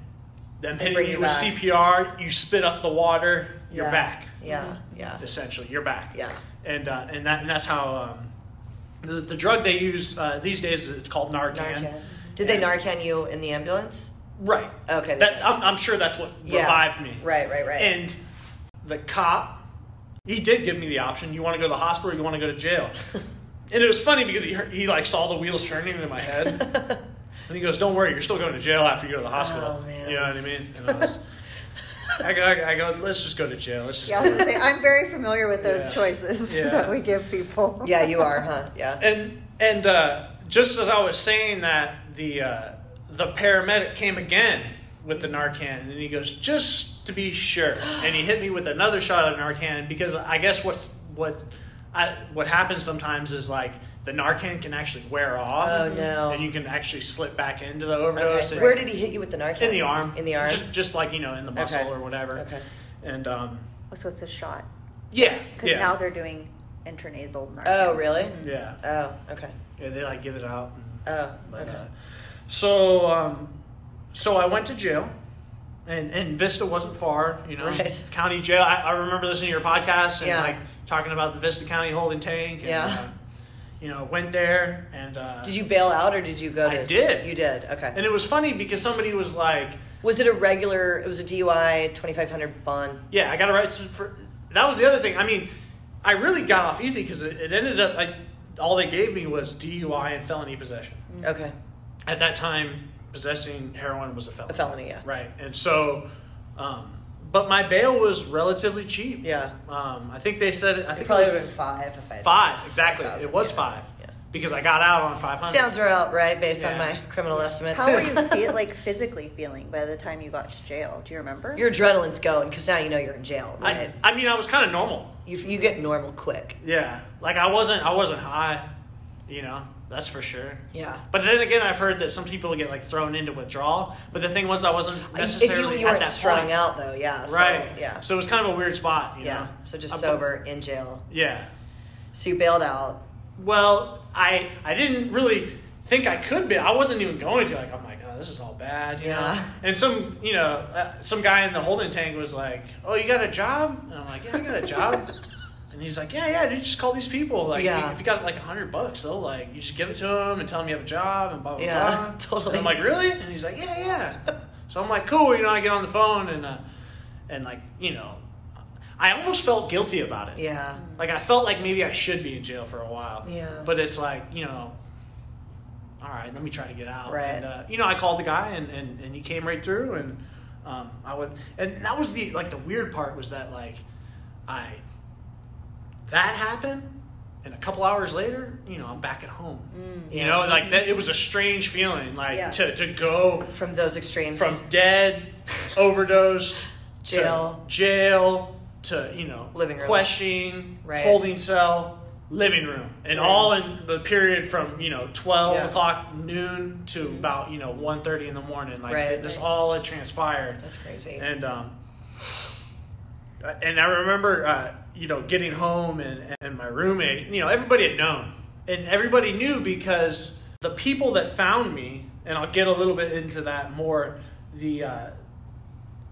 Speaker 3: them
Speaker 1: They
Speaker 3: hitting
Speaker 1: bring
Speaker 3: you with
Speaker 1: back.
Speaker 3: CPR, you spit up the water, you're back.
Speaker 1: Yeah. Yeah.
Speaker 3: Essentially, you're back.
Speaker 1: Yeah.
Speaker 3: And uh, and that and that's how um, the the drug they use uh, these days is it's called Narcan.
Speaker 1: Narcan. Did they Narcan you in the ambulance?
Speaker 3: Right.
Speaker 1: Okay,
Speaker 3: That. I'm, I'm sure that's what
Speaker 1: Yeah.
Speaker 3: revived me.
Speaker 1: Right. Right. Right.
Speaker 3: And the cop, he did give me the option. You want to go to the hospital? or You want to go to jail? and it was funny because he he like saw the wheels turning in my head, and he goes, "Don't worry, you're still going to jail after you go to the hospital."
Speaker 1: Oh, man.
Speaker 3: You know what I mean? I, was, I, go, I go, let's just go to jail. Let's just
Speaker 2: Yeah, I
Speaker 3: do
Speaker 2: was
Speaker 3: it."
Speaker 2: gonna say, I'm very familiar with those
Speaker 3: Yeah.
Speaker 2: choices
Speaker 3: Yeah.
Speaker 2: that we give people.
Speaker 1: yeah, you are, huh? Yeah.
Speaker 3: and and uh, just as I was saying that, the uh, the paramedic came again with the Narcan, and he goes, "Just to be sure," and he hit me with another shot of Narcan because I guess what's what I, what happens sometimes is like the Narcan can actually wear off.
Speaker 1: Oh, no.
Speaker 3: And you can actually slip back into the overdose.
Speaker 1: Okay. Where did he hit you with the Narcan?
Speaker 3: in the arm?
Speaker 1: In the arm.
Speaker 3: just just like you know in the muscle
Speaker 1: Okay.
Speaker 3: or whatever.
Speaker 1: Okay.
Speaker 3: And um,
Speaker 2: So it's a shot.
Speaker 3: yes,
Speaker 2: Because
Speaker 3: yeah,
Speaker 2: now they're doing intranasal Narcan.
Speaker 1: Oh, really?
Speaker 3: yeah,
Speaker 1: Oh, okay.
Speaker 3: yeah. They like give it out. And,
Speaker 1: Oh,
Speaker 3: But,
Speaker 1: okay.
Speaker 3: uh, so, um, so I went to jail, and and Vista wasn't far, you know,
Speaker 1: Right.
Speaker 3: county jail. I, I remember listening to your podcast and
Speaker 1: Yeah.
Speaker 3: like talking about the Vista County holding tank. And,
Speaker 1: Yeah.
Speaker 3: uh, you know, went there and uh,
Speaker 1: Did you bail out or did you go to?
Speaker 3: I did.
Speaker 1: You did. Okay.
Speaker 3: and it was funny because somebody was like,
Speaker 1: Was it a regular? It was a DUI, twenty five hundred bond.
Speaker 3: "Yeah, I got some for." That was the other thing. I mean, I really got off easy because it, it ended up like all they gave me was DUI and felony possession.
Speaker 1: Okay.
Speaker 3: At that time, possessing heroin was a felony.
Speaker 1: A felony. Yeah.
Speaker 3: Right. And so, um, but my bail was relatively cheap.
Speaker 1: Yeah.
Speaker 3: Um, I think they said it. I
Speaker 1: It
Speaker 3: think it
Speaker 1: probably
Speaker 3: was
Speaker 1: been five if I had
Speaker 3: five.
Speaker 1: guessed.
Speaker 3: Exactly.
Speaker 1: 5,000,
Speaker 3: It was
Speaker 1: yeah.
Speaker 3: five
Speaker 1: Yeah.
Speaker 3: because I got out on five hundred.
Speaker 1: Sounds about right based on my criminal estimate.
Speaker 2: How were you feel, like physically feeling by the time you got to jail? Do you remember?
Speaker 1: Your adrenaline's going because now you know you're in jail, right?
Speaker 3: I, I mean, I was kind of normal.
Speaker 1: you you get normal quick.
Speaker 3: Yeah. Like I wasn't. I wasn't high. You know. That's for sure.
Speaker 1: Yeah.
Speaker 3: But then again, I've heard that some people get like thrown into withdrawal. But the thing was, I wasn't
Speaker 1: If
Speaker 3: necessarily
Speaker 1: you, you
Speaker 3: at
Speaker 1: weren't strung
Speaker 3: point.
Speaker 1: out though, yeah. So,
Speaker 3: right.
Speaker 1: Yeah.
Speaker 3: So it was kind of a weird spot. You
Speaker 1: yeah.
Speaker 3: Know?
Speaker 1: So just
Speaker 3: Uh,
Speaker 1: sober in jail.
Speaker 3: Yeah.
Speaker 1: So you bailed out.
Speaker 3: Well, I I didn't really think I could be. I wasn't even going to. Like I'm like, oh, this is all bad, you know.
Speaker 1: Yeah.
Speaker 3: And some you know uh, some guy in the holding tank was like, oh, you got a job? And I'm like, yeah, I got a job. and he's like, yeah, yeah, dude, just call these people. Like,
Speaker 1: Yeah.
Speaker 3: if you got like a hundred bucks, they'll like you just give it to them and tell them you have a job and blah blah
Speaker 1: Yeah,
Speaker 3: blah.
Speaker 1: totally.
Speaker 3: And I'm like, really? And he's like, yeah, yeah. so I'm like, cool. You know, I get on the phone and uh, and like you know. I almost felt guilty about it.
Speaker 1: Yeah.
Speaker 3: Like I felt like maybe I should be in jail for a while.
Speaker 1: Yeah.
Speaker 3: But it's like you know, all right, let me try to get out.
Speaker 1: Right.
Speaker 3: And uh, you know, I called the guy and, and, and he came right through and um, I would and that was the like the weird part was that like I that happened and a couple hours later, you know, I'm back at home. You
Speaker 1: Yeah.
Speaker 3: know, like that it was a strange feeling like
Speaker 2: Yeah.
Speaker 3: to to go
Speaker 1: From those extremes.
Speaker 3: from dead, overdosed,
Speaker 1: Jail.
Speaker 3: to jail, to you know,
Speaker 1: Living room.
Speaker 3: questioning,
Speaker 1: Right.
Speaker 3: holding cell, living room, and
Speaker 1: Right.
Speaker 3: all in the period from you know twelve
Speaker 1: Yeah.
Speaker 3: o'clock noon to about you know 1.30 in the morning. Like
Speaker 1: Right.
Speaker 3: this all had transpired,
Speaker 1: That's crazy.
Speaker 3: and um, and I remember uh, you know getting home and and my roommate, you know, everybody had known, and everybody knew because the people that found me, and I'll get a little bit into that more. The uh,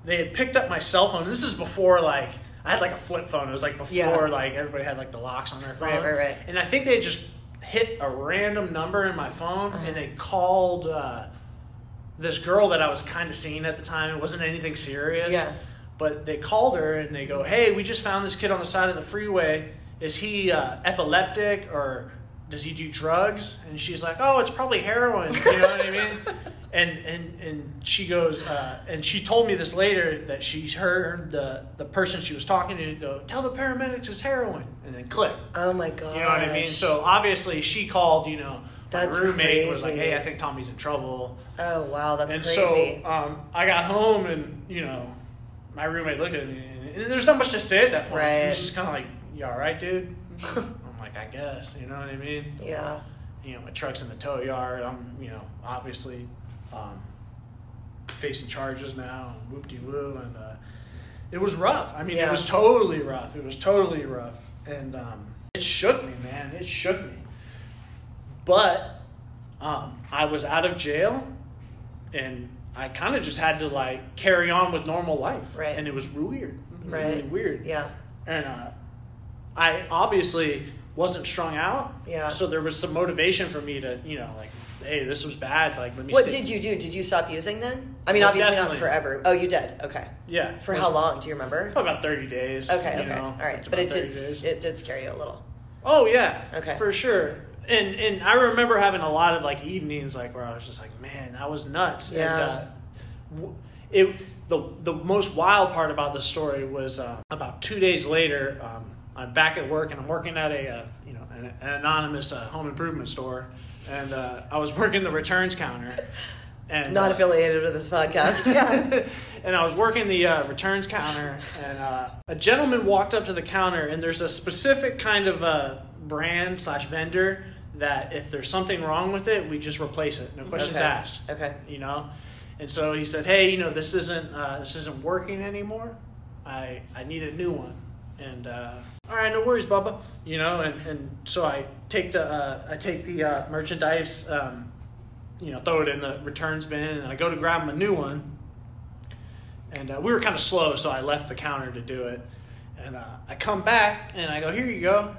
Speaker 3: they had picked up my cell phone. This is before like I had like a flip phone. It was like before
Speaker 1: Yeah.
Speaker 3: like everybody had like the locks on their phone.
Speaker 1: Right, right, right.
Speaker 3: And I think they just hit a random number in my phone
Speaker 1: Uh-huh.
Speaker 3: and they called uh, this girl that I was kind of seeing at the time. It wasn't anything serious.
Speaker 1: Yeah.
Speaker 3: But they called her and they go, "Hey, we just found this kid on the side of the freeway. Is he uh, epileptic or does he do drugs? And she's like, oh, it's probably heroin. You know what I mean? And and and she goes, uh, and she told me this later that she heard the the person she was talking to go, tell the paramedics it's heroin, and then click.
Speaker 1: Oh my god.
Speaker 3: You know what I mean? So obviously she called, you know,
Speaker 1: That's
Speaker 3: my roommate was like, hey, I think Tommy's in trouble.
Speaker 1: Oh wow, that's
Speaker 3: and
Speaker 1: crazy.
Speaker 3: so um, I got home and, you know, my roommate looked at me and there's not much to say at that point. He
Speaker 1: Right.
Speaker 3: was just kind of like, you all right, dude? I'm like, I guess, you know what I mean?
Speaker 1: yeah.
Speaker 3: You know, my truck's in the tow yard. I'm, you know, obviously um, facing charges now, whoop de woo. And uh, it was rough. I mean,
Speaker 1: Yeah.
Speaker 3: it was totally rough. It was totally rough. And um, it shook me, man. It shook me. But um, I was out of jail and I kind of just had to like carry on with normal life.
Speaker 1: Right.
Speaker 3: And it was weird. It was
Speaker 1: Right.
Speaker 3: Really weird.
Speaker 1: Yeah.
Speaker 3: And uh, I obviously wasn't strung out.
Speaker 1: Yeah.
Speaker 3: So there was some motivation for me to, you know, like, hey, this was bad. Like, let me.
Speaker 1: What
Speaker 3: stay-
Speaker 1: did you do? Did you stop using then? I mean,
Speaker 3: Well,
Speaker 1: obviously
Speaker 3: definitely.
Speaker 1: not forever. Oh, you did. Okay.
Speaker 3: Yeah.
Speaker 1: For how long? Do you remember?
Speaker 3: Probably about thirty days.
Speaker 1: Okay.
Speaker 3: you
Speaker 1: Okay.
Speaker 3: know,
Speaker 1: All right. But it did.
Speaker 3: days.
Speaker 1: It did scare you a little.
Speaker 3: Oh yeah.
Speaker 1: Okay.
Speaker 3: For sure. And and I remember having a lot of like evenings like where I was just like, man, that was nuts.
Speaker 1: Yeah.
Speaker 3: And, uh, it the the most wild part about the story was uh, about two days later. Um, I'm back at work and I'm working at a uh, you know an, an anonymous uh, home improvement store, and uh, I was working the returns counter. And
Speaker 1: Not
Speaker 3: uh,
Speaker 1: affiliated with this podcast.
Speaker 3: and I was working the uh, returns counter, and uh, a gentleman walked up to the counter, and there's a specific kind of uh, brand slash vendor that if there's something wrong with it, we just replace it, no questions
Speaker 1: Okay.
Speaker 3: asked.
Speaker 1: Okay.
Speaker 3: You know, and so he said, "Hey, you know, this isn't uh, this isn't working anymore. I I need a new one." And uh, all right, no worries, Bubba. You know, and, and so I take the uh, I take the uh, merchandise. Um, you know, throw it in the returns bin, and I go to grab him a new one. And uh, we were kind of slow, so I left the counter to do it. And uh, I come back, and I go, "Here you go."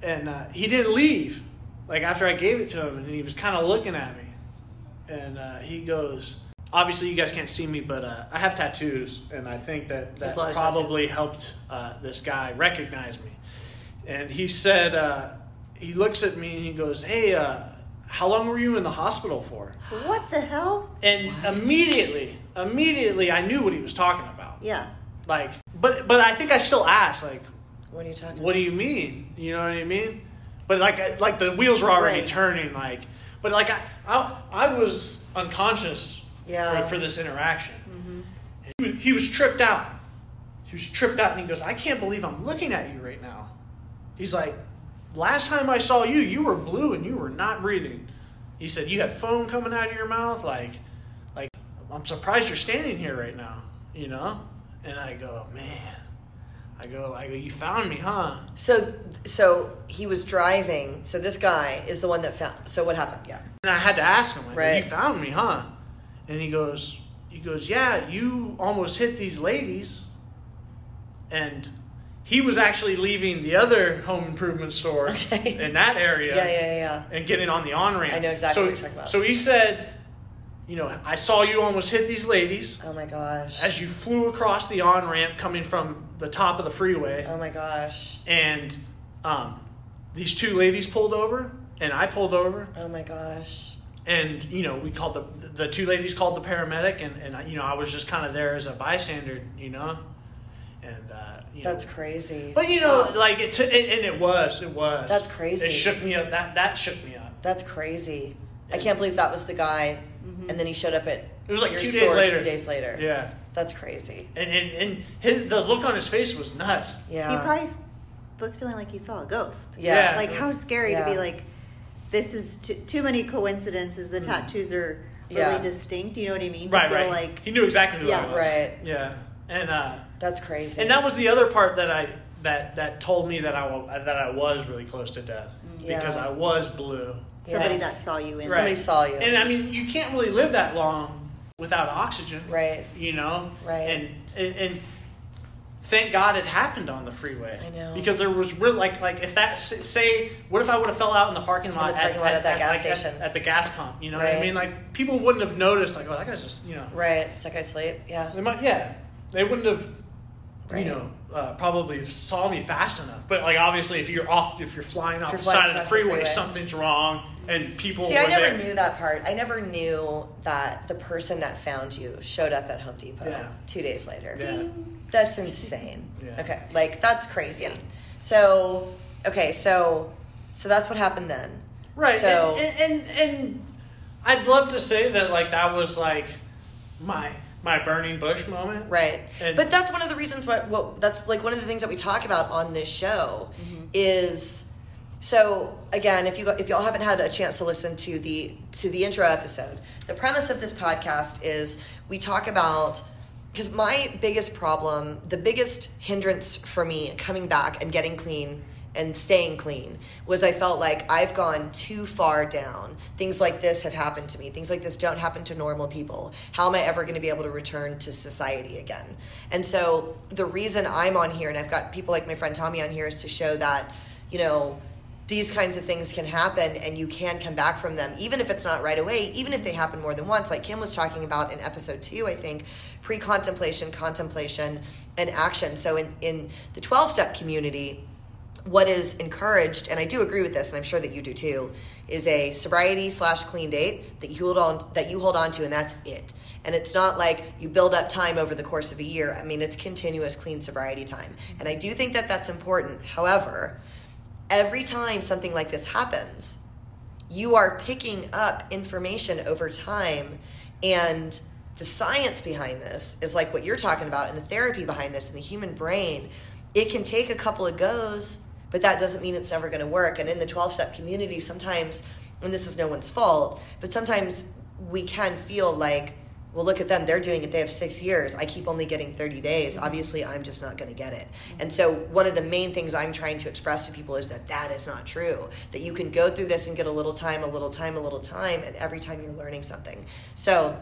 Speaker 3: And uh, he didn't leave. Like after I gave it to him, and he was kind of looking at me. And uh, he goes, "Obviously, you guys can't see me, but uh, I have tattoos, and I think that that
Speaker 1: a lot of
Speaker 3: probably helped uh, this guy recognize me." And he said, uh, he looks at me and he goes, "Hey, uh, how long were you in the hospital for?"
Speaker 2: What the hell?
Speaker 3: And immediately, immediately, I knew what he was talking about.
Speaker 2: Yeah.
Speaker 3: Like, but but I think I still asked, like,
Speaker 1: What are you talking
Speaker 3: what do you mean? You know what I mean? But like, like the wheels were already
Speaker 2: Right.
Speaker 3: turning. Like, but like I I, I was unconscious
Speaker 1: Yeah.
Speaker 3: for, for this interaction. Mm-hmm. And He, was, he was tripped out. He was tripped out, and he goes, "I can't believe I'm looking at you right now." He's like, "Last time I saw you, you were blue and you were not breathing." He said, "You had foam coming out of your mouth, like, like I'm surprised you're standing here right now." You know? And I go, "Man." I go, I go, you found me, huh?
Speaker 1: So, so he was driving. So this guy is the one that found. So what happened? Yeah.
Speaker 3: And I had to ask him, like,
Speaker 1: Right.
Speaker 3: you found me, huh? And he goes, he goes, yeah, you almost hit these ladies. And he was actually leaving the other home improvement store
Speaker 1: Okay.
Speaker 3: in that area
Speaker 1: Yeah, yeah, yeah.
Speaker 3: and getting on the on ramp.
Speaker 1: I know exactly
Speaker 3: so,
Speaker 1: what you're talking about.
Speaker 3: So he said, you know, I saw you almost hit these ladies
Speaker 1: Oh my gosh.
Speaker 3: as you flew across the on ramp coming from the top of the freeway.
Speaker 1: Oh my gosh.
Speaker 3: And um, these two ladies pulled over, and I pulled over.
Speaker 1: Oh my gosh.
Speaker 3: and you know we called the the two ladies called the paramedic and and you know I was just kind of there as a bystander you know and uh you
Speaker 1: That's
Speaker 3: know,
Speaker 1: crazy.
Speaker 3: but you know like it t- and, and it was it was
Speaker 1: That's crazy.
Speaker 3: it shook me up that that shook me up
Speaker 1: That's crazy. I can't believe that was the guy, and then he showed up at
Speaker 3: It was like
Speaker 1: your
Speaker 3: two days
Speaker 1: store
Speaker 3: later.
Speaker 1: two days later.
Speaker 3: yeah
Speaker 1: That's crazy.
Speaker 3: and and, and his, the look on his face was nuts
Speaker 1: Yeah.
Speaker 2: He probably was feeling like he saw a ghost.
Speaker 1: yeah.
Speaker 3: Yeah.
Speaker 2: Like how scary to be like, this is too, too many coincidences. The tattoos are really
Speaker 1: Yeah.
Speaker 2: distinct. You know what I mean? To
Speaker 3: right
Speaker 2: feel
Speaker 3: right
Speaker 2: Like
Speaker 3: he knew exactly who
Speaker 2: Yeah.
Speaker 3: I was
Speaker 1: Right.
Speaker 3: yeah and uh
Speaker 1: That's crazy.
Speaker 3: and that was the other part that I that that told me that I that I was really close to death mm.
Speaker 1: Yeah.
Speaker 3: because I was blue
Speaker 2: somebody
Speaker 1: Yeah.
Speaker 2: that saw you in.
Speaker 3: Right.
Speaker 1: Somebody saw you.
Speaker 3: And I mean, you can't really live that long without oxygen,
Speaker 1: Right.
Speaker 3: you know?
Speaker 1: Right.
Speaker 3: And, and, and thank God it happened on the freeway.
Speaker 1: I know.
Speaker 3: Because there was real, like, like if that, say, what if I would have fell out in the parking lot,
Speaker 1: parking lot at that gas
Speaker 3: like,
Speaker 1: station.
Speaker 3: At, the gas pump, you know what I mean? Like, people wouldn't have noticed, like, oh, that guy's just, you know.
Speaker 1: right. It's like I sleep. Yeah.
Speaker 3: They might, yeah. They wouldn't have
Speaker 1: Right.
Speaker 3: you know, uh, probably saw me fast enough. But like obviously, if you're off, if you're flying off
Speaker 1: you're
Speaker 3: the
Speaker 1: flying
Speaker 3: side of the
Speaker 1: across the
Speaker 3: freeway,
Speaker 1: freeway.
Speaker 3: something's wrong, and people.
Speaker 1: See, I never
Speaker 3: there.
Speaker 1: knew that part. I never knew that the person that found you showed up at Home Depot
Speaker 3: Yeah.
Speaker 1: two days later.
Speaker 3: Yeah.
Speaker 1: That's insane.
Speaker 3: Yeah.
Speaker 1: Okay, like that's crazy.
Speaker 2: Yeah.
Speaker 1: So, okay, so so that's what happened then.
Speaker 3: Right.
Speaker 1: So
Speaker 3: and, and, and and I'd love to say that like that was like my my burning bush moment.
Speaker 1: right,
Speaker 3: And-
Speaker 1: but that's one of the reasons why. Well, that's like one of the things that we talk about on this show
Speaker 3: Mm-hmm.
Speaker 1: is. So again, if you if y'all haven't had a chance to listen to the to the intro episode, the premise of this podcast is we talk about because my biggest problem, the biggest hindrance for me coming back and getting clean and staying clean was I felt like I've gone too far down. Things like this have happened to me. Things like this don't happen to normal people. How am I ever going to be able to return to society again? And so the reason I'm on here and I've got people like my friend Tommy on here is to show that, you know, these kinds of things can happen and you can come back from them even if it's not right away even if they happen more than once like kim was talking about in episode two i think pre-contemplation contemplation and action so in, in the 12-step community what is encouraged and i do agree with this and i'm sure that you do too is a sobriety slash clean date that you hold on that you hold on to and that's it and it's not like you build up time over the course of a year i mean it's continuous clean sobriety time and i do think that that's important however every time something like this happens, you are picking up information over time. And the science behind this is like what you're talking about, and the therapy behind this, and the human brain. It can take a couple of goes, but that doesn't mean it's never going to work. And in the 12 step community, sometimes, and this is no one's fault, but sometimes we can feel like, well, look at them. They're doing it. They have six years. I keep only getting 30 days. Mm-hmm. Obviously, I'm just not going to get it. Mm-hmm. And so, one of the main things I'm trying to express to people is that that is not true. That you can go through this and get a little time, a little time, a little time, and every time you're learning something. So,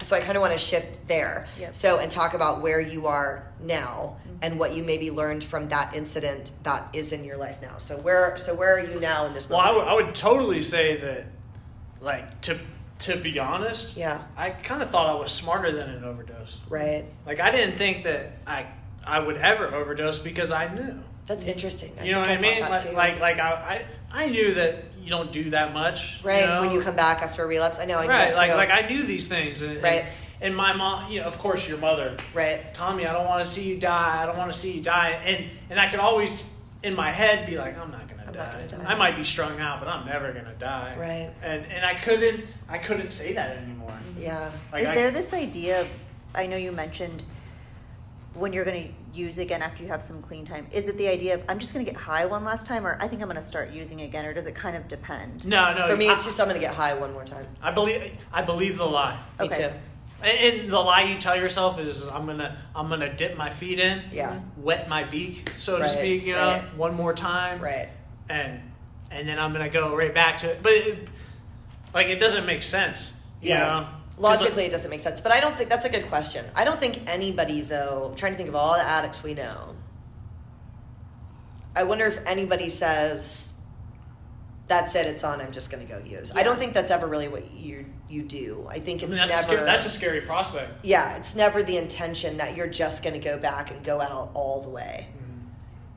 Speaker 1: so I kind of want to shift there.
Speaker 2: Yep.
Speaker 1: So, and talk about where you are now mm-hmm. and what you maybe learned from that incident that is in your life now. So, where so where are you now in this
Speaker 3: Well, I
Speaker 1: moment?
Speaker 3: would I would totally say that, like to to be honest,
Speaker 1: Yeah.
Speaker 3: I kind of thought I was smarter than an overdose.
Speaker 1: right.
Speaker 3: Like I didn't think that I I would ever overdose because I knew.
Speaker 1: That's interesting. I
Speaker 3: You know what
Speaker 1: think
Speaker 3: I mean? Like like like I, I I knew that you don't do that much.
Speaker 1: right
Speaker 3: know?
Speaker 1: when you come back after a relapse. I know. I knew
Speaker 3: right, like like I knew these things, and, and-
Speaker 1: Right.
Speaker 3: And my mom, you know, of course, your mother,
Speaker 1: right.
Speaker 3: Tommy, I don't want to see you die. I don't want to see you die. And and I could always, in my head, be like, I'm not gonna,
Speaker 1: I'm
Speaker 3: die.
Speaker 1: not gonna die.
Speaker 3: I might be strung out, but I'm never gonna die.
Speaker 1: Right.
Speaker 3: And and I couldn't I couldn't say that anymore.
Speaker 1: Yeah.
Speaker 3: Like
Speaker 2: Is
Speaker 3: I,
Speaker 2: there this idea of, I know you mentioned when you're going to use again after you have some clean time, is it the idea of, I'm just going to get high one last time, or I think I'm going to start using again, or does it kind of depend?
Speaker 3: no no.
Speaker 1: For me,
Speaker 3: I,
Speaker 1: it's just I'm going to get high one more time.
Speaker 3: I believe I believe the lie.
Speaker 1: Me
Speaker 2: Okay.
Speaker 1: too.
Speaker 3: And, and the lie you tell yourself is I'm gonna I'm gonna dip my feet in,
Speaker 1: Yeah.
Speaker 3: wet my beak, so
Speaker 1: Right,
Speaker 3: to speak. You know,
Speaker 1: right.
Speaker 3: one more time,
Speaker 1: Right.
Speaker 3: and and then I'm gonna go right back to it. But it, like it doesn't make sense. You
Speaker 1: Yeah.
Speaker 3: know? 'Cause,
Speaker 1: Logically, it doesn't make sense. But I don't think that's a good question. I don't think anybody, though, I'm trying to think of all the addicts we know. I wonder if anybody says, that's it, it's on, I'm just going to go use. I don't think that's ever really what you you do. I think
Speaker 3: I
Speaker 1: it's
Speaker 3: mean, that's, a
Speaker 1: never.
Speaker 3: scary, that's a scary prospect.
Speaker 1: yeah, it's never the intention that you're just going to go back and go out all the way.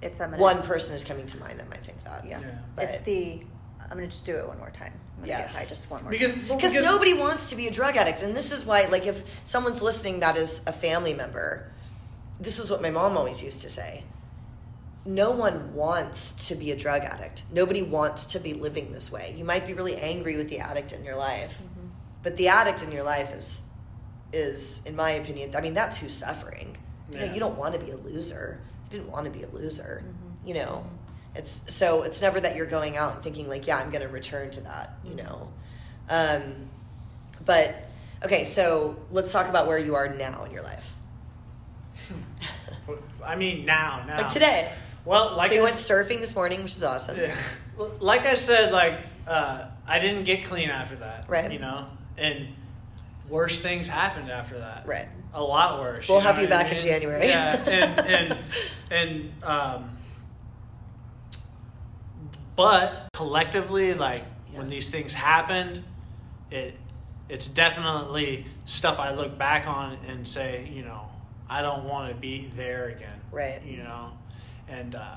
Speaker 2: It's, I'm gonna,
Speaker 1: One person is coming to mind that might think that.
Speaker 2: Yeah.
Speaker 3: Yeah.
Speaker 2: It's the, I'm going to just do it one more time. I'm
Speaker 1: Yes.
Speaker 2: get high just one more
Speaker 3: Because, well,
Speaker 1: because
Speaker 3: because-
Speaker 1: nobody wants to be a drug addict and this is why like if someone's listening that is a family member this is what my mom always used to say. No one wants to be a drug addict. Nobody wants to be living this way. You might be really angry with the addict in your life mm-hmm. but the addict in your life is is in my opinion i mean that's who's suffering. You know you don't want to be a loser. You didn't want to be a loser mm-hmm. you know mm-hmm. It's so it's never that you're going out and thinking like yeah i'm going to return to that you know um, but okay so let's talk about where you are now in your life
Speaker 3: I mean, now, now,
Speaker 1: like today
Speaker 3: Well, like
Speaker 1: so you
Speaker 3: I
Speaker 1: went
Speaker 3: s-
Speaker 1: surfing this morning which is awesome
Speaker 3: Yeah. Like I said, like uh, I didn't get clean after that.
Speaker 1: Right.
Speaker 3: You know, and worse things happened after that.
Speaker 1: Right.
Speaker 3: A lot worse.
Speaker 1: We'll
Speaker 3: know
Speaker 1: have you
Speaker 3: what I
Speaker 1: back in? January.
Speaker 3: Yeah, and and and um, but collectively, like when these things happened, it it's definitely stuff I look back on and say, you know, I don't want to be there again.
Speaker 1: Right.
Speaker 3: You know, and uh,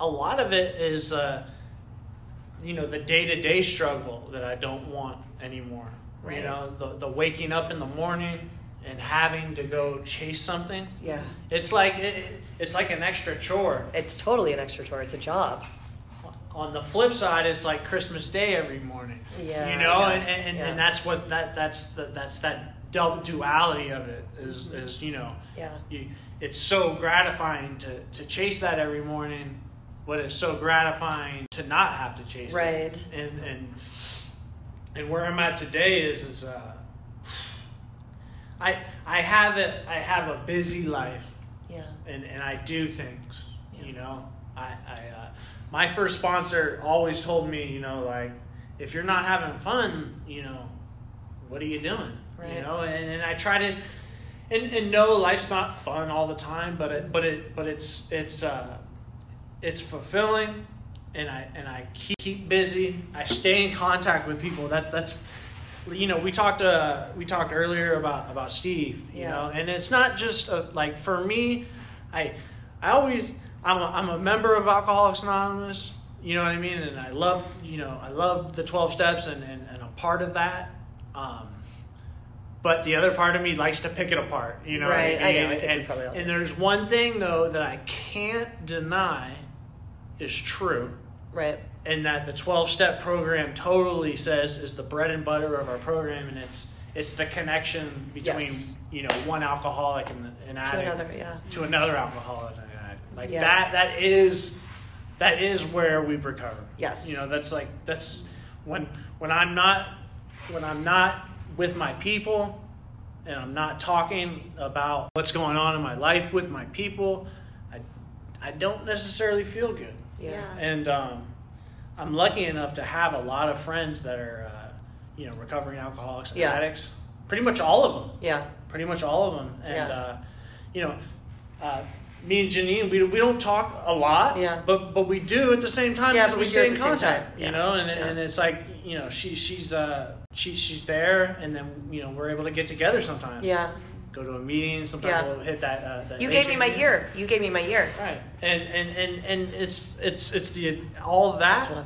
Speaker 3: a lot of it is, uh, you know, the day to day struggle that I don't want anymore.
Speaker 1: Right.
Speaker 3: You know, the the waking up in the morning and having to go chase something.
Speaker 1: Yeah.
Speaker 3: It's like it, it's like an extra chore.
Speaker 1: It's totally an extra chore. It's a job.
Speaker 3: On the flip side, it's like Christmas Day every morning.
Speaker 1: Yeah,
Speaker 3: you know, and, and,
Speaker 1: yeah.
Speaker 3: and that's what that that's the, that's that double duality of it is is you know
Speaker 1: Yeah.
Speaker 3: you, it's so gratifying to to chase that every morning, but it's so gratifying to not have to chase
Speaker 1: Right.
Speaker 3: it. And and and where I'm at today is is uh, I I have it I have a busy life
Speaker 1: Yeah.
Speaker 3: and, and I do things.
Speaker 1: Yeah.
Speaker 3: You know, I, I uh, my first sponsor always told me, you know, like if you're not having fun, you know, what are you doing?
Speaker 1: Right.
Speaker 3: You know, and, and I try to, and, and no, life's not fun all the time, but it but it but it's it's uh, it's fulfilling, and I and I keep, keep busy. I stay in contact with people. That's that's you know we talked uh, we talked earlier about about Steve you
Speaker 1: Yeah.
Speaker 3: know and it's not just a, like for me I I always I'm a, I'm a member of Alcoholics Anonymous you know what I mean and I love you know I love the 12 steps and and, and I'm part of that um, but the other part of me likes to pick it apart you know
Speaker 1: Right, I know,
Speaker 3: and,
Speaker 1: I think
Speaker 3: and,
Speaker 1: probably all
Speaker 3: and there's one thing though that I can't deny is true
Speaker 1: Right.
Speaker 3: and that the 12 step program totally says is the bread and butter of our program and it's it's the connection between
Speaker 1: Yes.
Speaker 3: you know one alcoholic and an addict
Speaker 1: To another. Yeah.
Speaker 3: to another alcoholic and. Like
Speaker 1: Yeah.
Speaker 3: that that is that is where we recover
Speaker 1: Yes.
Speaker 3: you know that's like that's when when i'm not when i'm not with my people and i'm not talking about what's going on in my life with my people i i don't necessarily feel good
Speaker 1: Yeah.
Speaker 3: and um, I'm lucky enough to have a lot of friends that are, uh, you know, recovering alcoholics and
Speaker 1: Yeah.
Speaker 3: addicts. Pretty much all of them.
Speaker 1: Yeah.
Speaker 3: Pretty much all of them. And,
Speaker 1: Yeah.
Speaker 3: uh, you know, uh, me and Janine, we, we don't talk a lot,
Speaker 1: Yeah.
Speaker 3: but but we do at the same time.
Speaker 1: Yeah,
Speaker 3: because we stay in
Speaker 1: the same
Speaker 3: contact.
Speaker 1: time.
Speaker 3: You know, and
Speaker 1: Yeah.
Speaker 3: and it's like you know she she's uh she she's there, and then you know we're able to get together sometimes.
Speaker 1: Yeah.
Speaker 3: Go to a meeting. Sometimes
Speaker 1: Yeah.
Speaker 3: we'll hit that. Uh, that
Speaker 1: You gave me my
Speaker 3: meeting.
Speaker 1: year. You gave me my year.
Speaker 3: Right, and and and and it's it's it's the all that.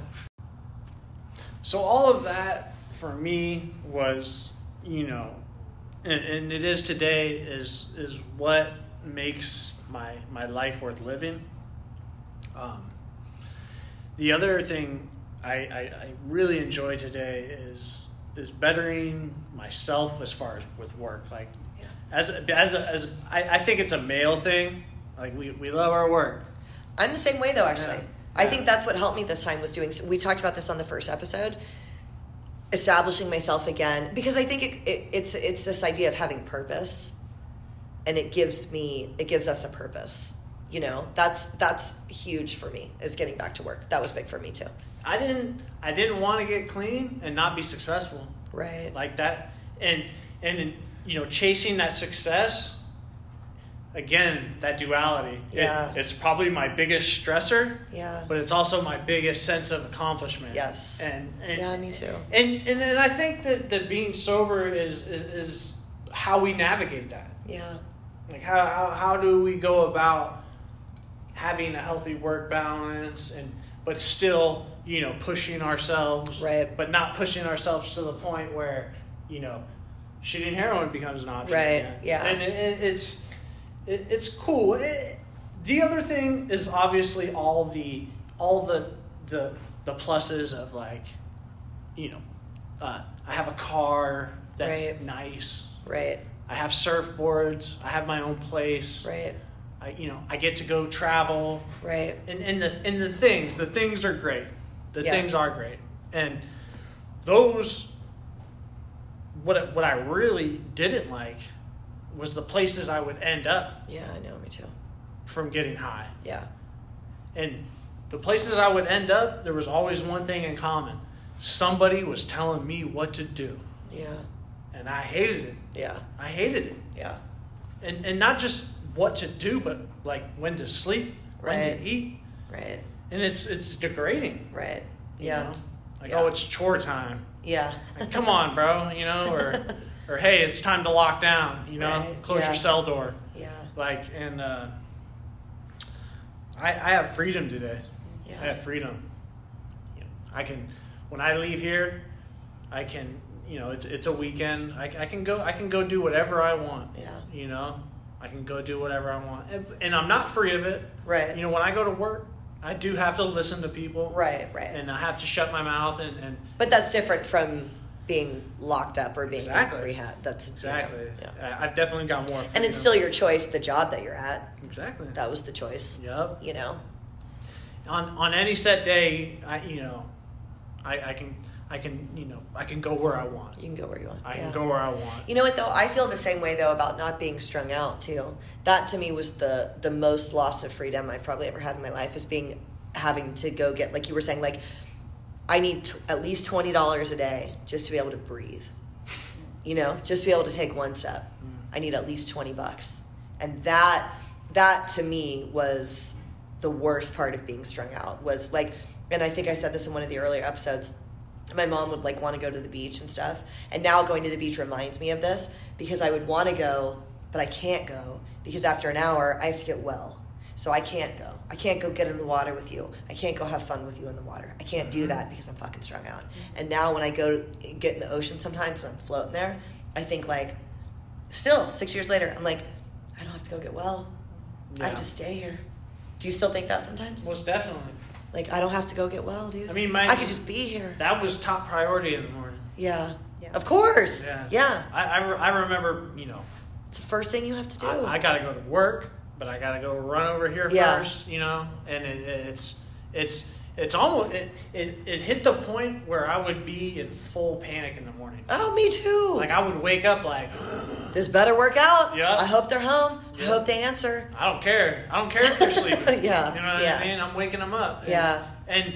Speaker 3: So all of that for me was, you know, and, and it is today is is what makes my my life worth living. Um, the other thing I, I, I really enjoy today is is bettering myself as far as with work. Like
Speaker 1: Yeah.
Speaker 3: as a, as a, as I, I think it's a male thing. Like we, we love our work.
Speaker 1: I'm the same way though. Actually,
Speaker 3: Yeah.
Speaker 1: I
Speaker 3: Yeah.
Speaker 1: think that's what helped me this time was doing. We talked about this on the first episode. Establishing myself again because I think it, it, it's it's this idea of having purpose, and it gives me it gives us a purpose. You know, that's that's huge for me. Is getting back to work. That was big for me too.
Speaker 3: I didn't I didn't want to get clean and not be successful.
Speaker 1: Right.
Speaker 3: like that and and you know chasing that success again that duality It-
Speaker 1: Yeah.
Speaker 3: it's probably my biggest stressor
Speaker 1: Yeah.
Speaker 3: but it's also my biggest sense of accomplishment
Speaker 1: Yes.
Speaker 3: and, and
Speaker 1: Yeah, me too.
Speaker 3: and and then i think that, that being sober is, is is how we navigate that
Speaker 1: Yeah.
Speaker 3: Like how, how how do we go about having a healthy work balance and but still you know pushing ourselves
Speaker 1: Right.
Speaker 3: but not pushing ourselves to the point where you know shooting heroin becomes an option
Speaker 1: Right,
Speaker 3: again.
Speaker 1: yeah.
Speaker 3: and it, it, it's it, it's cool It- the other thing is obviously all the all the the the pluses of like you know uh, i have a car that's
Speaker 1: Right.
Speaker 3: nice
Speaker 1: Right.
Speaker 3: I have surfboards. I have my own place.
Speaker 1: Right.
Speaker 3: I, you know, I get to go travel,
Speaker 1: Right.
Speaker 3: and and the and the things, the things are great. The
Speaker 1: Yeah.
Speaker 3: things are great, and those. What what I really didn't like was the places I would end up
Speaker 1: Yeah, I know. Me too.
Speaker 3: from getting high,
Speaker 1: Yeah.
Speaker 3: and the places I would end up, there was always one thing in common: somebody was telling me what to do,
Speaker 1: Yeah.
Speaker 3: and I hated it.
Speaker 1: Yeah.
Speaker 3: I hated it.
Speaker 1: Yeah.
Speaker 3: and and not just what to do, but like when to sleep, when to eat,
Speaker 1: Right.
Speaker 3: and it's it's degrading.
Speaker 1: Right.
Speaker 3: you
Speaker 1: Yeah.
Speaker 3: know? like
Speaker 1: Yeah.
Speaker 3: oh, it's chore time.
Speaker 1: Yeah.
Speaker 3: Like, come on, bro, you know, or or hey, it's time to lock down, you know,
Speaker 1: Right,
Speaker 3: close
Speaker 1: yeah.
Speaker 3: your cell door.
Speaker 1: Yeah.
Speaker 3: Like, and uh, I, I have freedom today.
Speaker 1: Yeah.
Speaker 3: I have freedom. You know, I can, when I leave here, I can, you know, it's it's a weekend. I, I can go. I can go do whatever I want.
Speaker 1: Yeah.
Speaker 3: You know, I can go do whatever I want, and, and I'm not free of it.
Speaker 1: Right.
Speaker 3: You know, when I go to work, I do have to listen to people.
Speaker 1: Right, right.
Speaker 3: And I have to shut my mouth and, and
Speaker 1: But that's different from being locked up or being
Speaker 3: Exactly.
Speaker 1: in rehab. That's you know,
Speaker 3: exactly.
Speaker 1: yeah.
Speaker 3: I've definitely got more.
Speaker 1: And it's still your choice, the job that you're at.
Speaker 3: exactly.
Speaker 1: That was the choice.
Speaker 3: Yep.
Speaker 1: You know.
Speaker 3: on on any set day, I you know, I, I can I can you know I can go where I want.
Speaker 1: You can go where you want.
Speaker 3: I
Speaker 1: yeah.
Speaker 3: can go where I want.
Speaker 1: You know what though? I feel the same way though about not being strung out too. That to me was the the most loss of freedom I've probably ever had in my life is being having to go get like you were saying like I need t- at least twenty dollars a day just to be able to breathe. You know, just to be able to take one step. Mm. I need at least twenty bucks, and that that to me was the worst part of being strung out. Was like, and I think I said this in one of the earlier episodes my mom would like want to go to the beach and stuff and now going to the beach reminds me of this because i would want to go but i can't go because after an hour i have to get well. So i can't go. I can't go get in the water with you. I can't go have fun with you in the water. I can't do mm-hmm. that because i'm fucking strung out. Mm-hmm. And now when i go to get in the ocean sometimes and i'm floating there i think like still six years later i'm like i don't have to go get well. I
Speaker 3: Yeah.
Speaker 1: have to stay here. Do you still think that sometimes?
Speaker 3: Most definitely.
Speaker 1: Like i don't have to go get well dude
Speaker 3: I mean, my-
Speaker 1: i could just be here
Speaker 3: That was top priority in the morning.
Speaker 1: yeah.
Speaker 2: Yeah.
Speaker 1: Of course.
Speaker 3: Yeah.
Speaker 1: Yeah.
Speaker 3: I, I, re- I remember, you know,
Speaker 1: It's the first thing you have to do.
Speaker 3: I, I got to go to work, but I got to go run over here
Speaker 1: Yeah.
Speaker 3: first, you know, and it, it's it's it's almost it, it it hit the point where I would be in full panic in the morning.
Speaker 1: oh, me too.
Speaker 3: Like I would wake up like
Speaker 1: this better work out.
Speaker 3: Yeah.
Speaker 1: I hope they're home. I hope they answer.
Speaker 3: I don't care. I don't care if they're sleeping.
Speaker 1: Yeah,
Speaker 3: You know what
Speaker 1: yeah.
Speaker 3: I mean? I'm waking them up. And,
Speaker 1: Yeah.
Speaker 3: And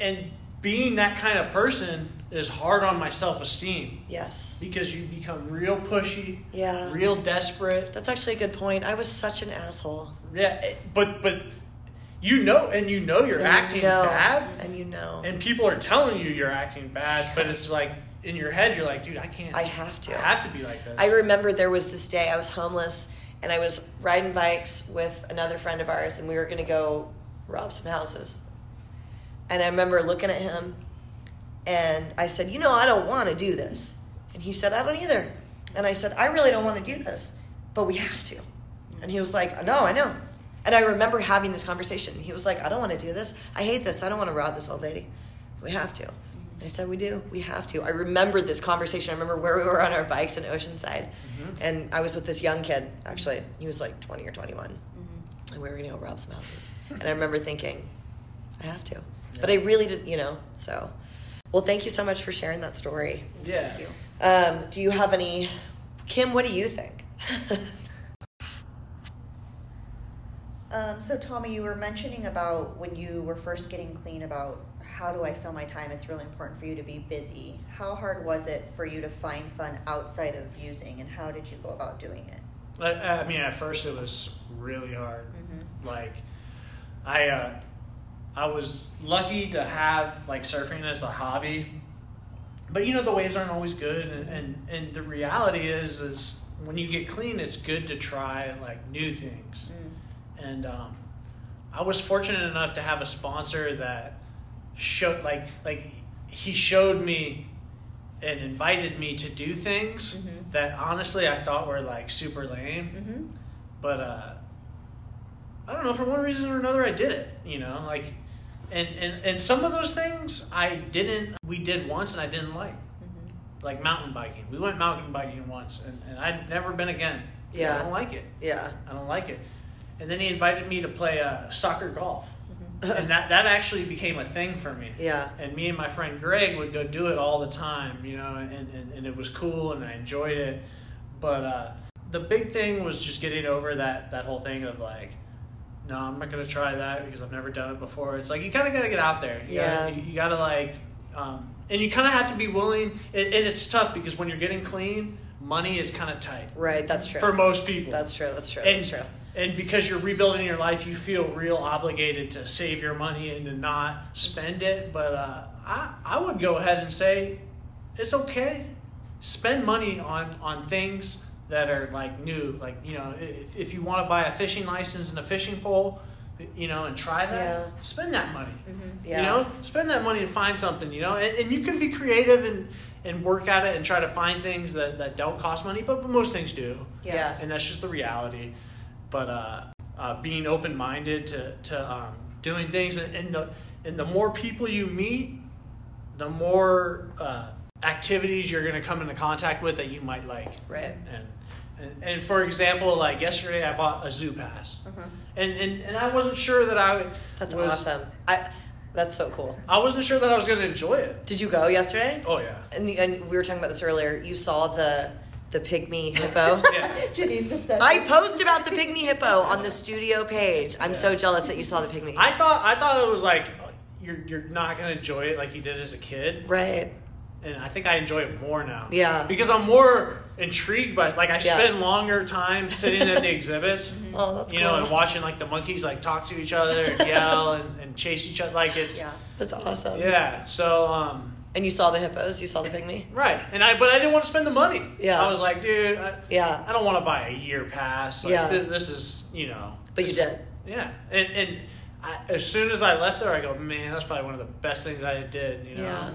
Speaker 3: and being that kind of person is hard on my self esteem
Speaker 1: Yes.
Speaker 3: because you become real pushy,
Speaker 1: Yeah.
Speaker 3: real desperate.
Speaker 1: That's actually a good point. I was such an asshole.
Speaker 3: Yeah, but but you know, and you know you're
Speaker 1: And
Speaker 3: acting
Speaker 1: you know,
Speaker 3: bad,
Speaker 1: And you know.
Speaker 3: and people are telling you you're acting bad, but it's like in your head you're like, dude, I can't.
Speaker 1: I have to.
Speaker 3: I have to be like this.
Speaker 1: I remember there was this day I was homeless and I was riding bikes with another friend of ours and we were going to go rob some houses. And I remember looking at him and I said, You know, I don't want to do this. And he said, I don't either. And I said, I really don't want to do this, but we have to. And he was like, No, I know. And I remember having this conversation. He was like, I don't want to do this. I hate this. I don't want to rob this old lady. We have to. I said, We do. We have to. I remember this conversation. I remember where we were on our bikes in Oceanside. And I was with this young kid, actually. He was like 20 or 21. And we were going to go rob some houses. and I remember thinking, I have to. But I really didn't, you know, so. Well, thank you so much for sharing that story.
Speaker 3: yeah.
Speaker 1: Um, do you have any, Kim, what do you think?
Speaker 2: Um, so Tommy, you were mentioning about when you were first getting clean about how do I fill my time? It's really important for you to be busy. How hard was it for you to find fun outside of using, and how did you go about doing it?
Speaker 3: I, I mean, at first it was really hard.
Speaker 2: Mm-hmm.
Speaker 3: Like, I uh, I was lucky to have like surfing as a hobby, but you know the waves aren't always good, and and, and the reality is is when you get clean, it's good to try like new things.
Speaker 2: Mm.
Speaker 3: And um, I was fortunate enough to have a sponsor that showed like like he showed me and invited me to do things
Speaker 2: Mhm.
Speaker 3: that honestly I thought were like super lame,
Speaker 2: Mm-hmm.
Speaker 3: but uh, I don't know for one reason or another I did it. You know, like and and and some of those things I didn't. We did once and I didn't like.
Speaker 2: Mm-hmm.
Speaker 3: Like mountain biking, we went mountain biking once, and, and I'd never been again.
Speaker 1: Yeah.
Speaker 3: I don't like it.
Speaker 1: yeah.
Speaker 3: I don't like it. And then he invited me to play uh, soccer golf.
Speaker 2: Mm-hmm.
Speaker 3: And that, that actually became a thing for me.
Speaker 1: Yeah.
Speaker 3: And me and my friend Greg would go do it all the time, you know, and, and, and it was cool and I enjoyed it. But uh, the big thing was just getting over that, that whole thing of like, no, I'm not going to try that because I've never done it before. It's like you kind of got to get out there. You
Speaker 1: Yeah.
Speaker 3: Gotta, you, you got to like, um, and you kind of have to be willing. And, it's tough because when you're getting clean, money is kind of tight
Speaker 1: Right. That's true.
Speaker 3: for most people.
Speaker 1: That's true. That's true.
Speaker 3: And,
Speaker 1: That's true.
Speaker 3: and because you're rebuilding your life, you feel real obligated to save your money and to not spend it. But uh, I, I would go ahead and say it's okay. Spend money on, on things that are like new. Like you know, if, if you want to buy a fishing license and a fishing pole, you know, and try that,
Speaker 1: Yeah.
Speaker 3: spend that money.
Speaker 1: Yeah.
Speaker 3: You know, spend that money and find something. You know, and, and you can be creative and and work at it and try to find things that, that don't cost money, but, but most things do
Speaker 1: Yeah.
Speaker 3: and that's just the reality. But uh, uh, being open minded to to um, doing things, and, and the and the more people you meet, the more uh, activities you're going to come into contact with that you might like.
Speaker 1: Right.
Speaker 3: And, and and for example, like yesterday, I bought a zoo pass, mm-hmm. and, and and I wasn't sure that I
Speaker 1: That's
Speaker 3: was,
Speaker 1: awesome. I that's so cool.
Speaker 3: I wasn't sure that I was going to enjoy it.
Speaker 1: Did you go yesterday?
Speaker 3: Oh yeah.
Speaker 1: And, and we were talking about this earlier. You saw the the pygmy hippo.
Speaker 3: Yeah.
Speaker 2: Janine's obsession.
Speaker 1: I post about the pygmy hippo on the studio page. I'm
Speaker 3: Yeah.
Speaker 1: so jealous that you saw the pygmy.
Speaker 3: I thought I thought it was like you're you're not going to enjoy it like you did as a kid.
Speaker 1: right.
Speaker 3: And I think I enjoy it more now.
Speaker 1: Yeah.
Speaker 3: Because I'm more intrigued by like I
Speaker 1: Yeah.
Speaker 3: spend longer time sitting at the exhibits.
Speaker 1: Oh, that's
Speaker 3: you
Speaker 1: cool.
Speaker 3: know, and watching like the monkeys like talk to each other and yell and, and chase each other. Like it's
Speaker 2: Yeah.
Speaker 1: That's awesome.
Speaker 3: yeah. So um,
Speaker 1: And you saw the hippos. You saw the pygmy.
Speaker 3: right, and I but I didn't want to spend the money.
Speaker 1: Yeah.
Speaker 3: I was like, dude, I,
Speaker 1: Yeah.
Speaker 3: I don't want to buy a year pass. Like,
Speaker 1: Yeah.
Speaker 3: th- this is you know.
Speaker 1: But you did.
Speaker 3: Yeah, and and I, as soon as I left there, I go, man, that's probably one of the best things I did. You know.
Speaker 1: Yeah.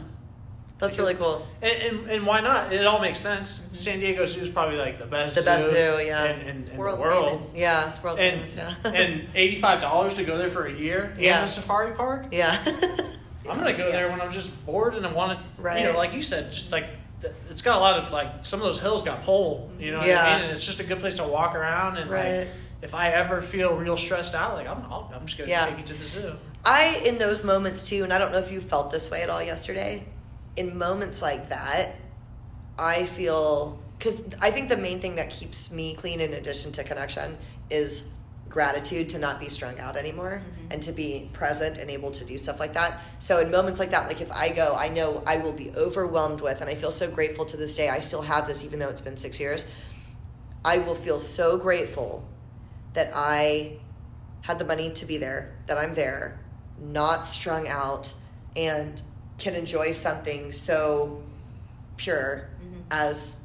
Speaker 1: That's really cool.
Speaker 3: And, and, and why not? It all makes sense. Mm-hmm. San Diego Zoo is probably like the best
Speaker 1: The best
Speaker 3: zoo
Speaker 1: zoo, yeah.
Speaker 3: in, in, in
Speaker 2: world
Speaker 3: the world.
Speaker 2: famous.
Speaker 1: Yeah, it's world
Speaker 3: And,
Speaker 1: famous. Yeah.
Speaker 3: and eighty five dollars to go there for a year
Speaker 1: Yeah.
Speaker 3: in a safari park.
Speaker 1: yeah.
Speaker 3: I'm gonna go there when I'm just bored and I want to,
Speaker 1: Right.
Speaker 3: you know, like you said, just like it's got a lot of like some of those hills got pole, you know what
Speaker 1: Yeah.
Speaker 3: I mean? And it's just a good place to walk around and
Speaker 1: Right.
Speaker 3: like if I ever feel real stressed out, like I'm, I'll, I'm just gonna
Speaker 1: Yeah.
Speaker 3: take you to the zoo.
Speaker 1: I, in those moments too, and I don't know if you felt this way at all yesterday, in moments like that, I feel, because I think the main thing that keeps me clean in addition to connection is gratitude to not be strung out anymore mm-hmm. and to be present and able to do stuff like that. So in moments like that, like if I go, I know I will be overwhelmed with, and I feel so grateful to this day. I still have this, even though it's been six years. I will feel so grateful that I had the money to be there, that I'm there, not strung out, and can enjoy something so pure mm-hmm. as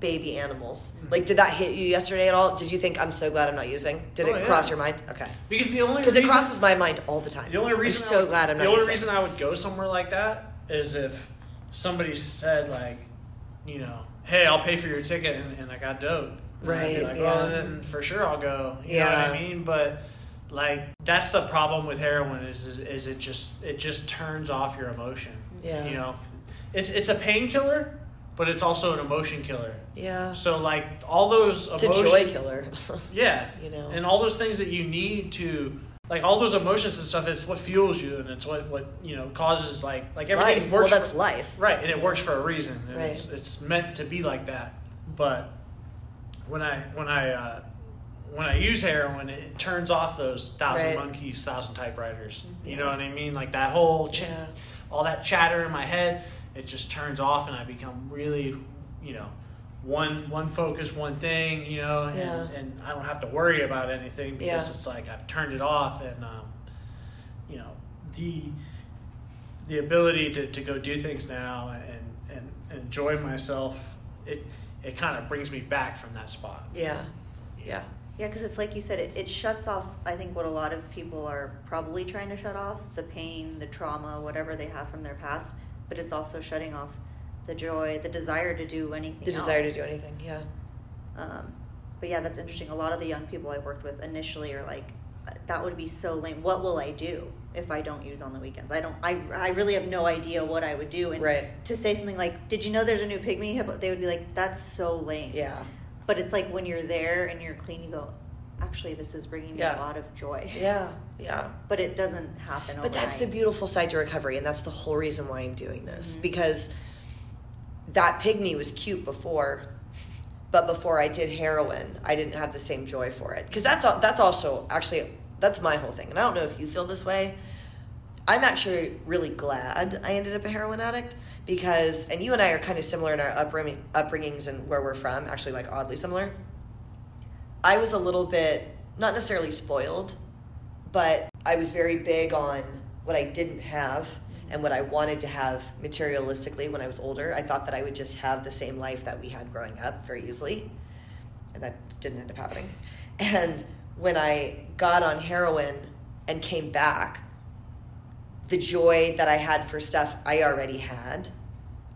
Speaker 1: baby animals. Mm-hmm. Like, did that hit you yesterday at all? Did you think I'm so glad I'm not using? Did
Speaker 3: Oh,
Speaker 1: it
Speaker 3: yeah.
Speaker 1: cross your mind? Okay,
Speaker 3: Because the only
Speaker 1: because it crosses my mind all the time.
Speaker 3: The only reason
Speaker 1: I'm so
Speaker 3: would,
Speaker 1: glad I'm not.
Speaker 3: Using The only
Speaker 1: using.
Speaker 3: reason I would go somewhere like that is if somebody said like, you know, hey, I'll pay for your ticket and, and I got dope. And I'd be
Speaker 1: Right,
Speaker 3: Like,
Speaker 1: yeah.
Speaker 3: well, then for sure I'll go. You know what I mean? But like that's the problem with heroin is, is is it just it just turns off your emotion.
Speaker 1: Yeah.
Speaker 3: You know, it's it's a painkiller, but it's also an emotion killer.
Speaker 1: yeah,
Speaker 3: So like all those
Speaker 1: it's a joy killer.
Speaker 3: yeah.
Speaker 1: You know.
Speaker 3: And all those things that you need to like all those emotions and stuff, it's what fuels you and it's what, what you know, causes like like everything
Speaker 1: life.
Speaker 3: works
Speaker 1: Well, that's
Speaker 3: for,
Speaker 1: life.
Speaker 3: right, and it works for a reason. And
Speaker 1: Right.
Speaker 3: it's it's meant to be like that. But when I when I uh, when I use heroin, it turns off those thousand
Speaker 1: Right.
Speaker 3: monkeys, thousand typewriters. You
Speaker 1: Yeah.
Speaker 3: know what I mean? Like that whole ch-
Speaker 1: Yeah.
Speaker 3: all that chatter in my head, it just turns off, and I become really, you know, one one focus, one thing, you know, and,
Speaker 1: Yeah.
Speaker 3: and I don't have to worry about anything because it's like I've turned it off, and um, you know, the the ability to, to go do things now and, and, and enjoy myself, it it kind of brings me back from that spot.
Speaker 1: Yeah, yeah,
Speaker 2: Yeah, because it's like you said, it, it shuts off, I think, what a lot of people are probably trying to shut off the pain, the trauma, whatever they have from their past, but it's also shutting off the joy, the desire to do anything
Speaker 1: the desire to do anything. Yeah,
Speaker 2: Um, but yeah, that's interesting. A lot of the young people I worked with initially are like, that would be so lame. What will I do if I don't use on the weekends? I don't. I, I really have no idea what I would do. And
Speaker 1: Right.
Speaker 2: to say something like, "Did you know there's a new pygmy? They would be like, "That's so lame."
Speaker 1: yeah,
Speaker 2: But it's like when you're there and you're clean, you go, "Actually, this is bringing me
Speaker 1: Yeah.
Speaker 2: a lot of joy."
Speaker 1: yeah, yeah.
Speaker 2: But it doesn't happen.
Speaker 1: But that's the beautiful side to recovery, and that's the whole reason why I'm doing this
Speaker 2: Mhm.
Speaker 1: because that pygmy was cute before, but before I did heroin, I didn't have the same joy for it because that's all, that's also actually that's my whole thing, and I don't know if you feel this way. I'm actually really glad I ended up a heroin addict because, and you and I are kind of similar in our upbringing, upbringings and where we're from, actually like oddly similar. I was a little bit not necessarily spoiled, but I was very big on what I didn't have and what I wanted to have materialistically when I was older. I thought that I would just have the same life that we had growing up very easily. and that didn't end up happening. And when I got on heroin and came back, the joy that I had for stuff I already had,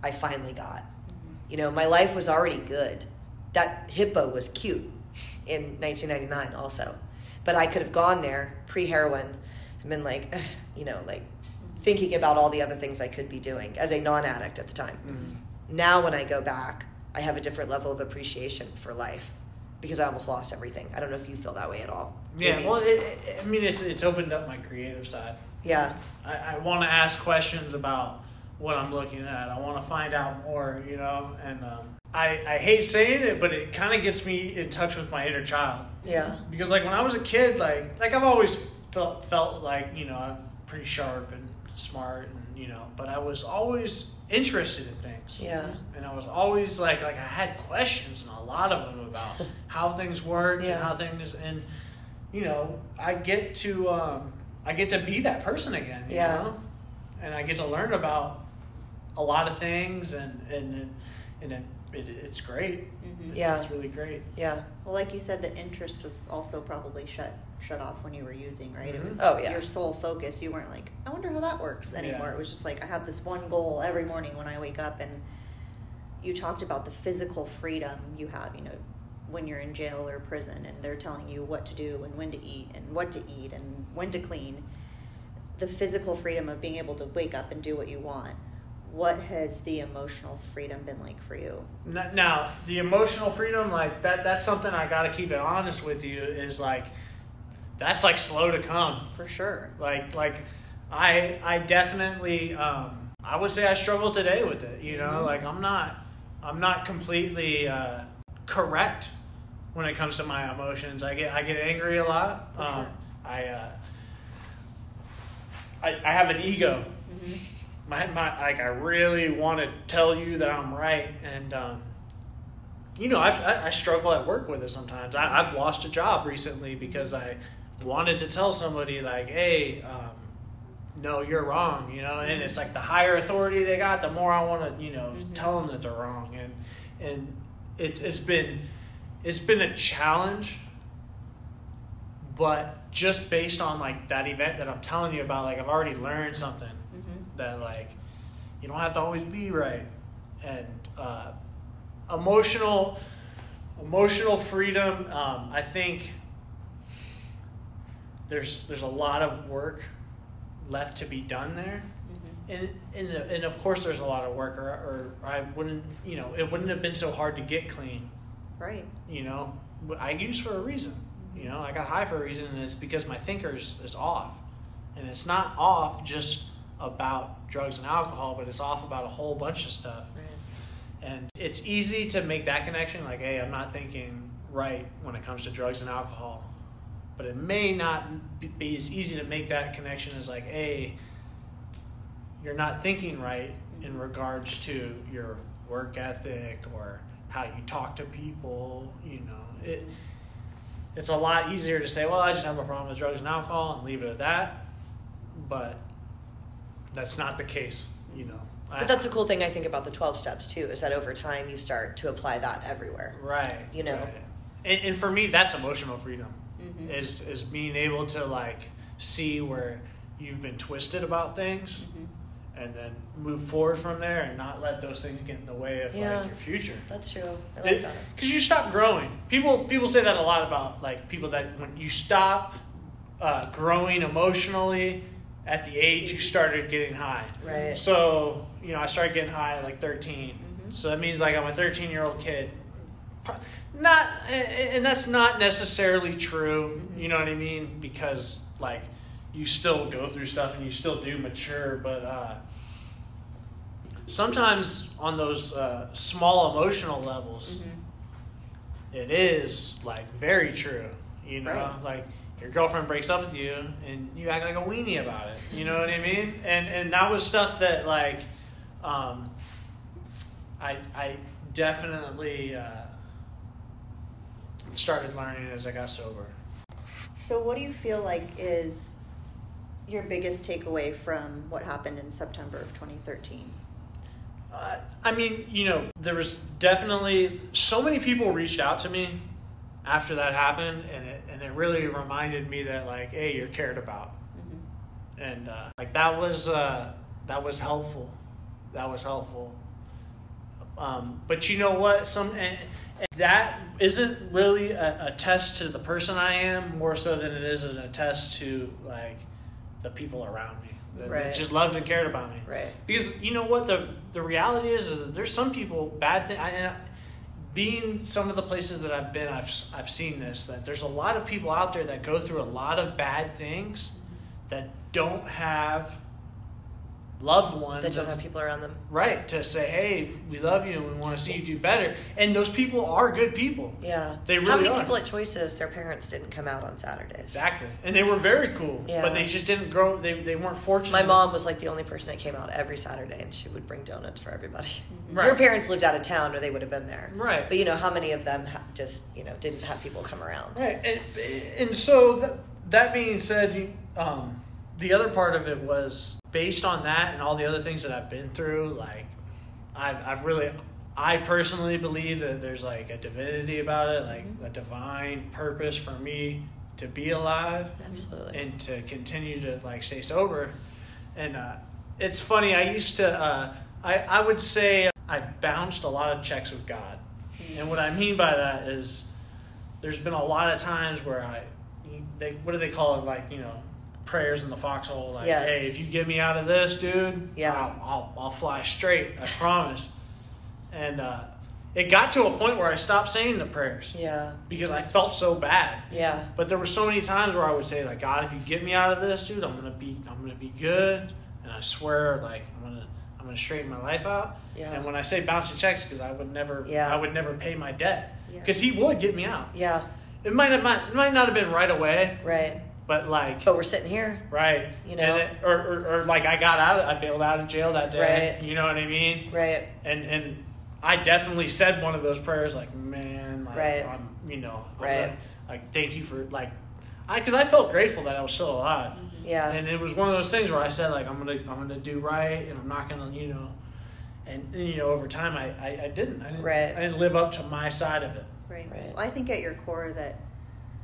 Speaker 1: I finally got. You know, my life was already good. That hippo was cute in 1999 also. But I could have gone there pre heroin and been like, "Ugh," you know, like thinking about all the other things I could be doing as a non addict at the time. Mm. Now, when I go back, I have a different level of appreciation for life because I almost lost everything. I don't know if you feel that way at all.
Speaker 3: Yeah,
Speaker 1: Maybe.
Speaker 3: well, it, it, I mean, it's it's opened up my creative side.
Speaker 1: Yeah,
Speaker 3: I, I want to ask questions about what I'm looking at. I want to find out more, you know. And um, I I hate saying it, but it kind of gets me in touch with my inner child
Speaker 1: yeah,
Speaker 3: because like when I was a kid, like like I've always felt felt like you know I'm pretty sharp and smart and you know, but I was always interested in things.
Speaker 1: yeah,
Speaker 3: And I was always like like I had questions and a lot of them about how things work
Speaker 1: Yeah.
Speaker 3: and how things and you know I get to um, I get to be that person again. You
Speaker 1: Yeah.
Speaker 3: know? And I get to learn about a lot of things and and and it, it, it's great.
Speaker 2: Mhm.
Speaker 1: Yeah.
Speaker 3: It's really great.
Speaker 1: yeah,
Speaker 2: Well, like you said, the interest was also probably shut shut off when you were using, right? It
Speaker 3: Mhm.
Speaker 2: was
Speaker 1: Oh, yeah.
Speaker 2: your sole focus. You weren't like, I wonder how that works anymore.
Speaker 3: Yeah.
Speaker 2: It was just like I have this one goal every morning when I wake up, and you talked about the physical freedom you have. You know, when you're in jail or prison, and they're telling you what to do and when to eat and what to eat and when to clean. The physical freedom of being able to wake up and do what you want. What has the emotional freedom been like for you?
Speaker 3: Now, the emotional freedom, like that, that's something I got to keep it honest with you. Is like that's like slow to come.
Speaker 2: For sure.
Speaker 3: Like like I I definitely um, I would say I struggle today with it. You know,
Speaker 2: Mhm.
Speaker 3: like I'm not I'm not completely uh, correct when it comes to my emotions. I get I get angry a lot. Um,
Speaker 2: sure.
Speaker 3: I, uh, I I have an ego.
Speaker 2: Mm-hmm.
Speaker 3: My, my like I really want to tell you that I'm right and um, you know I've, I, I struggle at work with it sometimes I, I've lost a job recently because I wanted to tell somebody like hey um, no you're wrong you know and it's like the higher authority they got the more I want to you know
Speaker 2: Mhm.
Speaker 3: tell them that they're wrong and and it, it's been it's been a challenge but just based on like that event that I'm telling you about like I've already learned something
Speaker 2: Mm-hmm.
Speaker 3: that like you don't have to always be right and uh, emotional emotional freedom um, i think there's there's a lot of work left to be done there
Speaker 2: Mm-hmm.
Speaker 3: and and, and of course there's a lot of work or, or i wouldn't you know it wouldn't have been so hard to get clean
Speaker 2: Right.
Speaker 3: you know i use for a reason you know i got high for a reason and it's because my thinkers is off and it's not off just about drugs and alcohol but it's off about a whole bunch of stuff
Speaker 1: right.
Speaker 3: and it's easy to make that connection like hey i'm not thinking right when it comes to drugs and alcohol but it may not be- be as easy to make that connection as like hey you're not thinking right in regards to your work ethic or how you talk to people you know it it's a lot easier to say well i just have a problem with drugs and alcohol and leave it at that but that's not the case you know
Speaker 1: But that's a cool thing I think about the 12 steps too, is that over time you start to apply that everywhere.
Speaker 3: right
Speaker 1: You know?
Speaker 3: right. And, and for me that's emotional freedom
Speaker 2: Mm-hmm.
Speaker 3: is is being able to like see where you've been twisted about things
Speaker 2: Mm-hmm.
Speaker 3: And then move forward from there and not let those things get in the way of
Speaker 1: Yeah.
Speaker 3: like your future
Speaker 1: That's true. I like that.
Speaker 3: because you stop growing people people say that a lot about like people that when you stop uh, growing emotionally at the age you started getting high
Speaker 1: Right.
Speaker 3: so you know i started getting high at like 13
Speaker 2: Mhm.
Speaker 3: so that means like i'm a 13 year old kid not and that's not necessarily true you know what i mean because like you still go through stuff and you still do mature but uh sometimes on those uh, small emotional levels
Speaker 2: Mm-hmm.
Speaker 3: it is like very true you know
Speaker 2: Right.
Speaker 3: like your girlfriend breaks up with you and you act like a weenie about it you know what i mean and and that was stuff that like um i i definitely uh started learning as i got sober
Speaker 2: So, what do you feel like is your biggest takeaway from what happened in September of 2013?
Speaker 3: Uh, I mean, you know, there was definitely so many people reached out to me after that happened, and it and it really reminded me that like, hey, you're cared about, and uh, like that was uh, that was helpful, that was helpful. Um, but you know what? Some and, and that isn't really a, a test to the person I am, more so than it is a test to like the people around me that, that just loved and cared about me.
Speaker 1: Right.
Speaker 3: Because you know what the the reality is is that there's some people bad thing. And I- being some of the places that I've been, I've I've seen this that there's a lot of people out there that go through a lot of bad things that don't have loved ones
Speaker 1: That don't have people around them.
Speaker 3: right to say, hey, we love you and we want to see you do better. And those people are good people.
Speaker 1: Yeah.
Speaker 3: They really How
Speaker 1: many
Speaker 3: are.
Speaker 1: people at Choices, their parents didn't come out on Saturdays?
Speaker 3: Exactly, and they were very cool,
Speaker 1: Yeah.
Speaker 3: but they just didn't grow. They, they weren't fortunate.
Speaker 1: My mom was like the only person that came out every Saturday, and she would bring donuts for everybody.
Speaker 3: Right.
Speaker 1: Your parents lived out of town, or they would have been there.
Speaker 3: Right.
Speaker 1: But you know, how many of them just you know didn't have people come around?
Speaker 3: Right, and, and so that, that being said, you- um, the other part of it was based on that and all the other things that I've been through. Like, I've, I've really, I personally believe that there's like a divinity about it, like a divine purpose for me to be alive
Speaker 1: Absolutely.
Speaker 3: and to continue to like stay sober. And uh, it's funny. I used to. Uh, I I would say I've bounced a lot of checks with God, and what I mean by that is there's been a lot of times where I they what do they call it like you know prayers in the foxhole like
Speaker 1: Yes.
Speaker 3: hey if you get me out of this dude
Speaker 1: Yeah.
Speaker 3: I'll, I'll, I'll fly straight I promise and uh, it got to a point where I stopped saying the prayers
Speaker 1: yeah.
Speaker 3: because I felt so bad
Speaker 1: Yeah.
Speaker 3: but there were so many times where I would say, like, God, if you get me out of this, dude, I'm gonna be, I'm gonna be good, and I swear, like, I'm gonna, I'm gonna straighten my life out.
Speaker 1: Yeah.
Speaker 3: And when I say bouncing checks, because I would never,
Speaker 1: Yeah.
Speaker 3: I would never pay my debt,
Speaker 2: Yeah.
Speaker 3: because He would get me out.
Speaker 1: Yeah.
Speaker 3: It might have, might, it might not have been right away,
Speaker 1: Right.
Speaker 3: But like,
Speaker 1: But we're sitting here.
Speaker 3: right,
Speaker 1: You know?
Speaker 3: and then, or, or, or like I got out, of, I bailed out of jail that day.
Speaker 1: Right.
Speaker 3: You know what I mean?
Speaker 1: Right.
Speaker 3: And and I definitely said one of those prayers, like, man, like,
Speaker 1: Right.
Speaker 3: I'm, you know, I'm
Speaker 1: Right.
Speaker 3: gonna- like, thank you for like, I because I felt grateful that I was still alive, mm-hmm.
Speaker 1: Yeah.
Speaker 3: and it was one of those things where I said like, I'm gonna, I'm gonna do right, and I'm not gonna, you know, and, and you know, over time, I, I, I didn't, I didn't,
Speaker 1: Right.
Speaker 3: I didn't live up to my side of it.
Speaker 2: Right.
Speaker 1: Right.
Speaker 2: Well, I think at your core that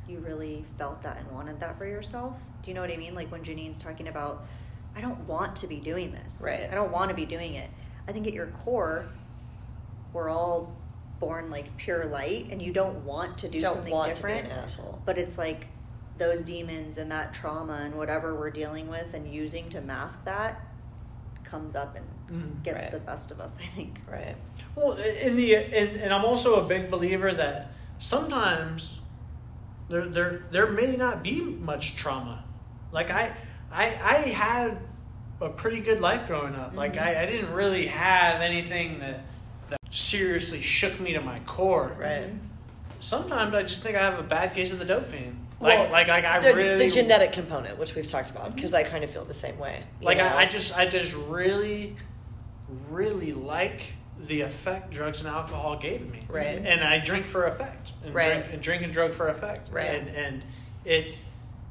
Speaker 2: you really felt that and wanted that for yourself. Do you know what I mean? Like when Janine's talking about, I don't want to be doing this.
Speaker 1: Right.
Speaker 2: I don't want to be doing it. I think at your core, we're all born like pure light, and you don't want to do
Speaker 1: don't
Speaker 2: something
Speaker 1: want
Speaker 2: different.
Speaker 1: to be an asshole.
Speaker 2: But it's like those demons and that trauma and whatever we're dealing with and using to mask that comes up and
Speaker 3: Mhm.
Speaker 2: gets
Speaker 1: Right.
Speaker 2: the best of us. I think.
Speaker 1: Right.
Speaker 3: Well, in the and, and I'm also a big believer that sometimes there there there may not be much trauma. Like I I I had a pretty good life growing up. Like mm-hmm. I, I didn't really have anything that that seriously shook me to my core.
Speaker 1: Right.
Speaker 3: Sometimes I just think I have a bad case of the dope fiend. Like
Speaker 1: Well,
Speaker 3: like like I
Speaker 1: the,
Speaker 3: really
Speaker 1: the genetic component, which we've talked about, because I kind of feel the same way.
Speaker 3: like? I, I just I just really really like the effect drugs and alcohol gave me
Speaker 1: Right.
Speaker 3: and I drink for effect and
Speaker 1: Right.
Speaker 3: drink and drink and drug for effect
Speaker 1: Right.
Speaker 3: and and it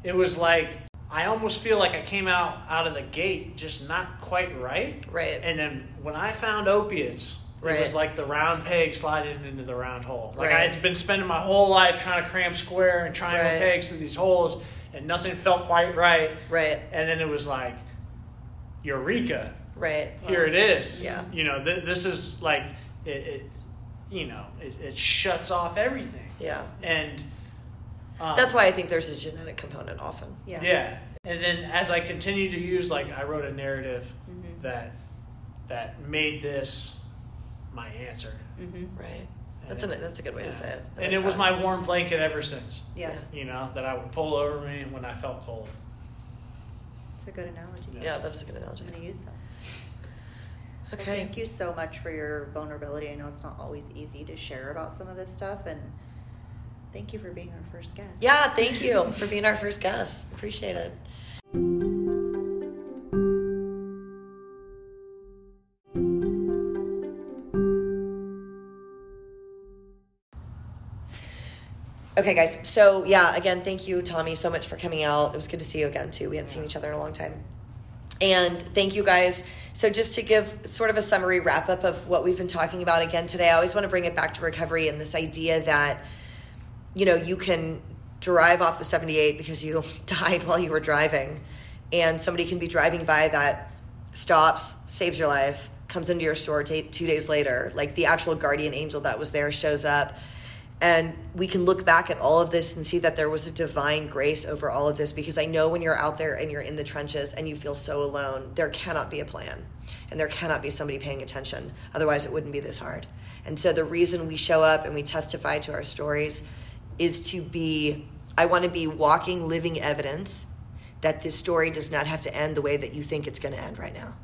Speaker 3: it was like I almost feel like I came out out of the gate just not quite right
Speaker 1: Right.
Speaker 3: and then when I found opiates it was like the round peg sliding into the round hole like
Speaker 1: Right.
Speaker 3: I had been spending my whole life trying to cram square and triangle
Speaker 1: Right.
Speaker 3: pegs through these holes and nothing felt quite right
Speaker 1: Right.
Speaker 3: and then it was like eureka
Speaker 1: Right.
Speaker 3: here it is
Speaker 1: Yeah.
Speaker 3: you know th- this is like it, it you know it, it shuts off everything
Speaker 1: Yeah.
Speaker 3: and um,
Speaker 1: That's why I think there's a genetic component often.
Speaker 2: Yeah.
Speaker 3: yeah and then as i continue to use like i wrote a narrative
Speaker 2: Mhm.
Speaker 3: that that made this my answer
Speaker 2: Mm-hmm.
Speaker 1: Right. That's a that's a good way
Speaker 3: Yeah.
Speaker 1: to say it. I
Speaker 3: and
Speaker 1: like
Speaker 3: it was
Speaker 1: that.
Speaker 3: my warm blanket ever since
Speaker 2: Yeah.
Speaker 1: Yeah.
Speaker 3: you know that i would pull over me when i felt cold
Speaker 2: It's a good analogy.
Speaker 1: Yeah, that is a good analogy.
Speaker 2: I'm going to use that.
Speaker 1: Okay.
Speaker 2: thank you so much for your vulnerability. I know it's not always easy to share about some of this stuff, and thank you for being our first guest.
Speaker 1: Yeah, thank you for being our first guest. Appreciate it. Okay, guys. So, yeah, again, thank you, Tommy, so much for coming out. It was good to see you again, too. We hadn't seen each other in a long time. And thank you guys. So, just to give sort of a summary wrap up of what we've been talking about again today, I always want to bring it back to recovery and this idea that you know, you can drive off the 78 because you died while you were driving, and somebody can be driving by that stops, saves your life, comes into your store t- two days later, like the actual guardian angel that was there shows up. And we can look back at all of this and see that there was a divine grace over all of this because I know when you're out there and you're in the trenches and you feel so alone, there cannot be a plan and there cannot be somebody paying attention. Otherwise, it wouldn't be this hard. And so the reason we show up and we testify to our stories is to be, I want to be walking, living evidence that this story does not have to end the way that you think it's going to end right now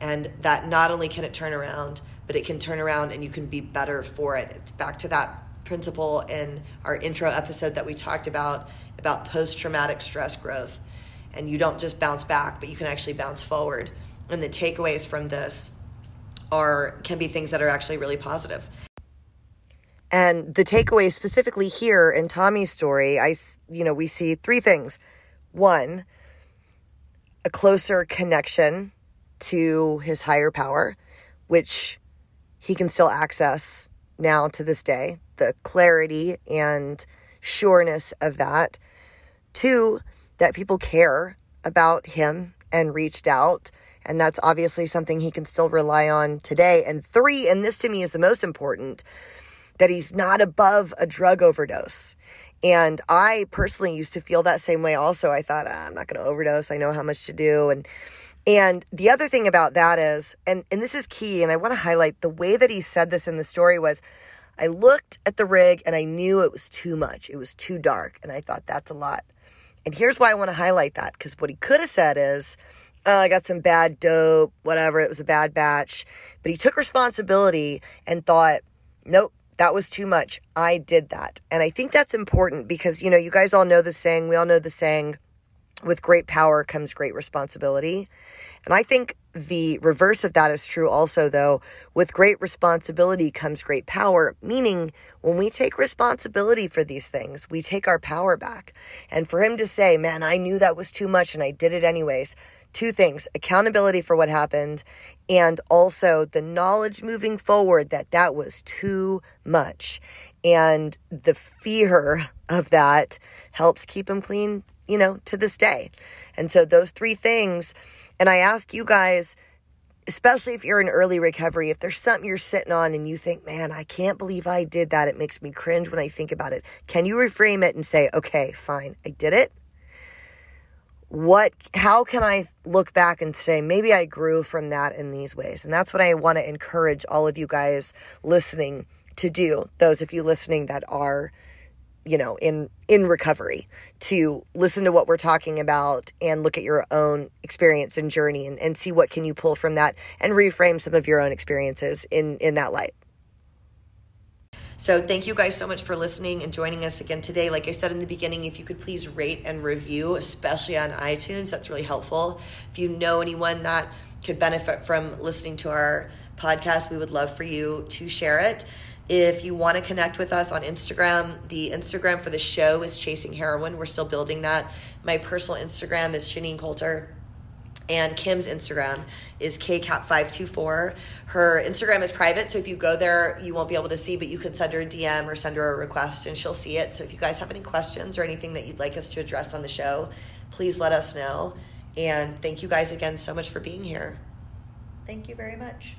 Speaker 1: and that not only can it turn around but it can turn around and you can be better for it it's back to that principle in our intro episode that we talked about about post-traumatic stress growth. And you don't just bounce back but you can actually bounce forward. And the takeaways from this are can be things that are actually really positive. and the takeaway specifically here in Tommy's story I you know we see three things. One a closer connection to his higher power, which he can still access now to this day, the clarity and sureness of that. Two, that people care about him and reached out. And that's obviously something he can still rely on today. And three, and this to me is the most important, that he's not above a drug overdose. And I personally used to feel that same way also. I thought, ah, I'm not going to overdose. I know how much to do. And and the other thing about that is, and, and this is key, and I want to highlight the way that he said this in the story was I looked at the rig and I knew it was too much. It was too dark. And I thought, that's a lot. And here's why I want to highlight that because what he could have said is, oh, I got some bad dope, whatever, it was a bad batch. But he took responsibility and thought, nope, that was too much. I did that. And I think that's important because, you know, you guys all know the saying, we all know the saying, with great power comes great responsibility. And I think the reverse of that is true also, though. With great responsibility comes great power, meaning when we take responsibility for these things, we take our power back. And for him to say, man, I knew that was too much and I did it anyways, two things accountability for what happened and also the knowledge moving forward that that was too much. And the fear of that helps keep him clean you know, to this day. And so those three things, and I ask you guys, especially if you're in early recovery, if there's something you're sitting on and you think, man, I can't believe I did that. It makes me cringe when I think about it. Can you reframe it and say, okay, fine, I did it? What, how can I look back and say, maybe I grew from that in these ways? And that's what I want to encourage all of you guys listening to do. Those of you listening that are you know in in recovery to listen to what we're talking about and look at your own experience and journey and, and see what can you pull from that and reframe some of your own experiences in in that light. So thank you guys so much for listening and joining us again today. Like i said in the beginning if you could please rate and review especially on itunes that's really helpful. If you know anyone that could benefit from listening to our podcast we would love for you to share it if you want to connect with us on Instagram, the Instagram for the show is Chasing Heroin. We're still building that. My personal Instagram is Shanine Coulter. And Kim's Instagram is KCAP524. Her Instagram is private, so if you go there, you won't be able to see, but you can send her a DM or send her a request and she'll see it. So if you guys have any questions or anything that you'd like us to address on the show, please let us know. And thank you guys again so much for being here.
Speaker 2: Thank you very much.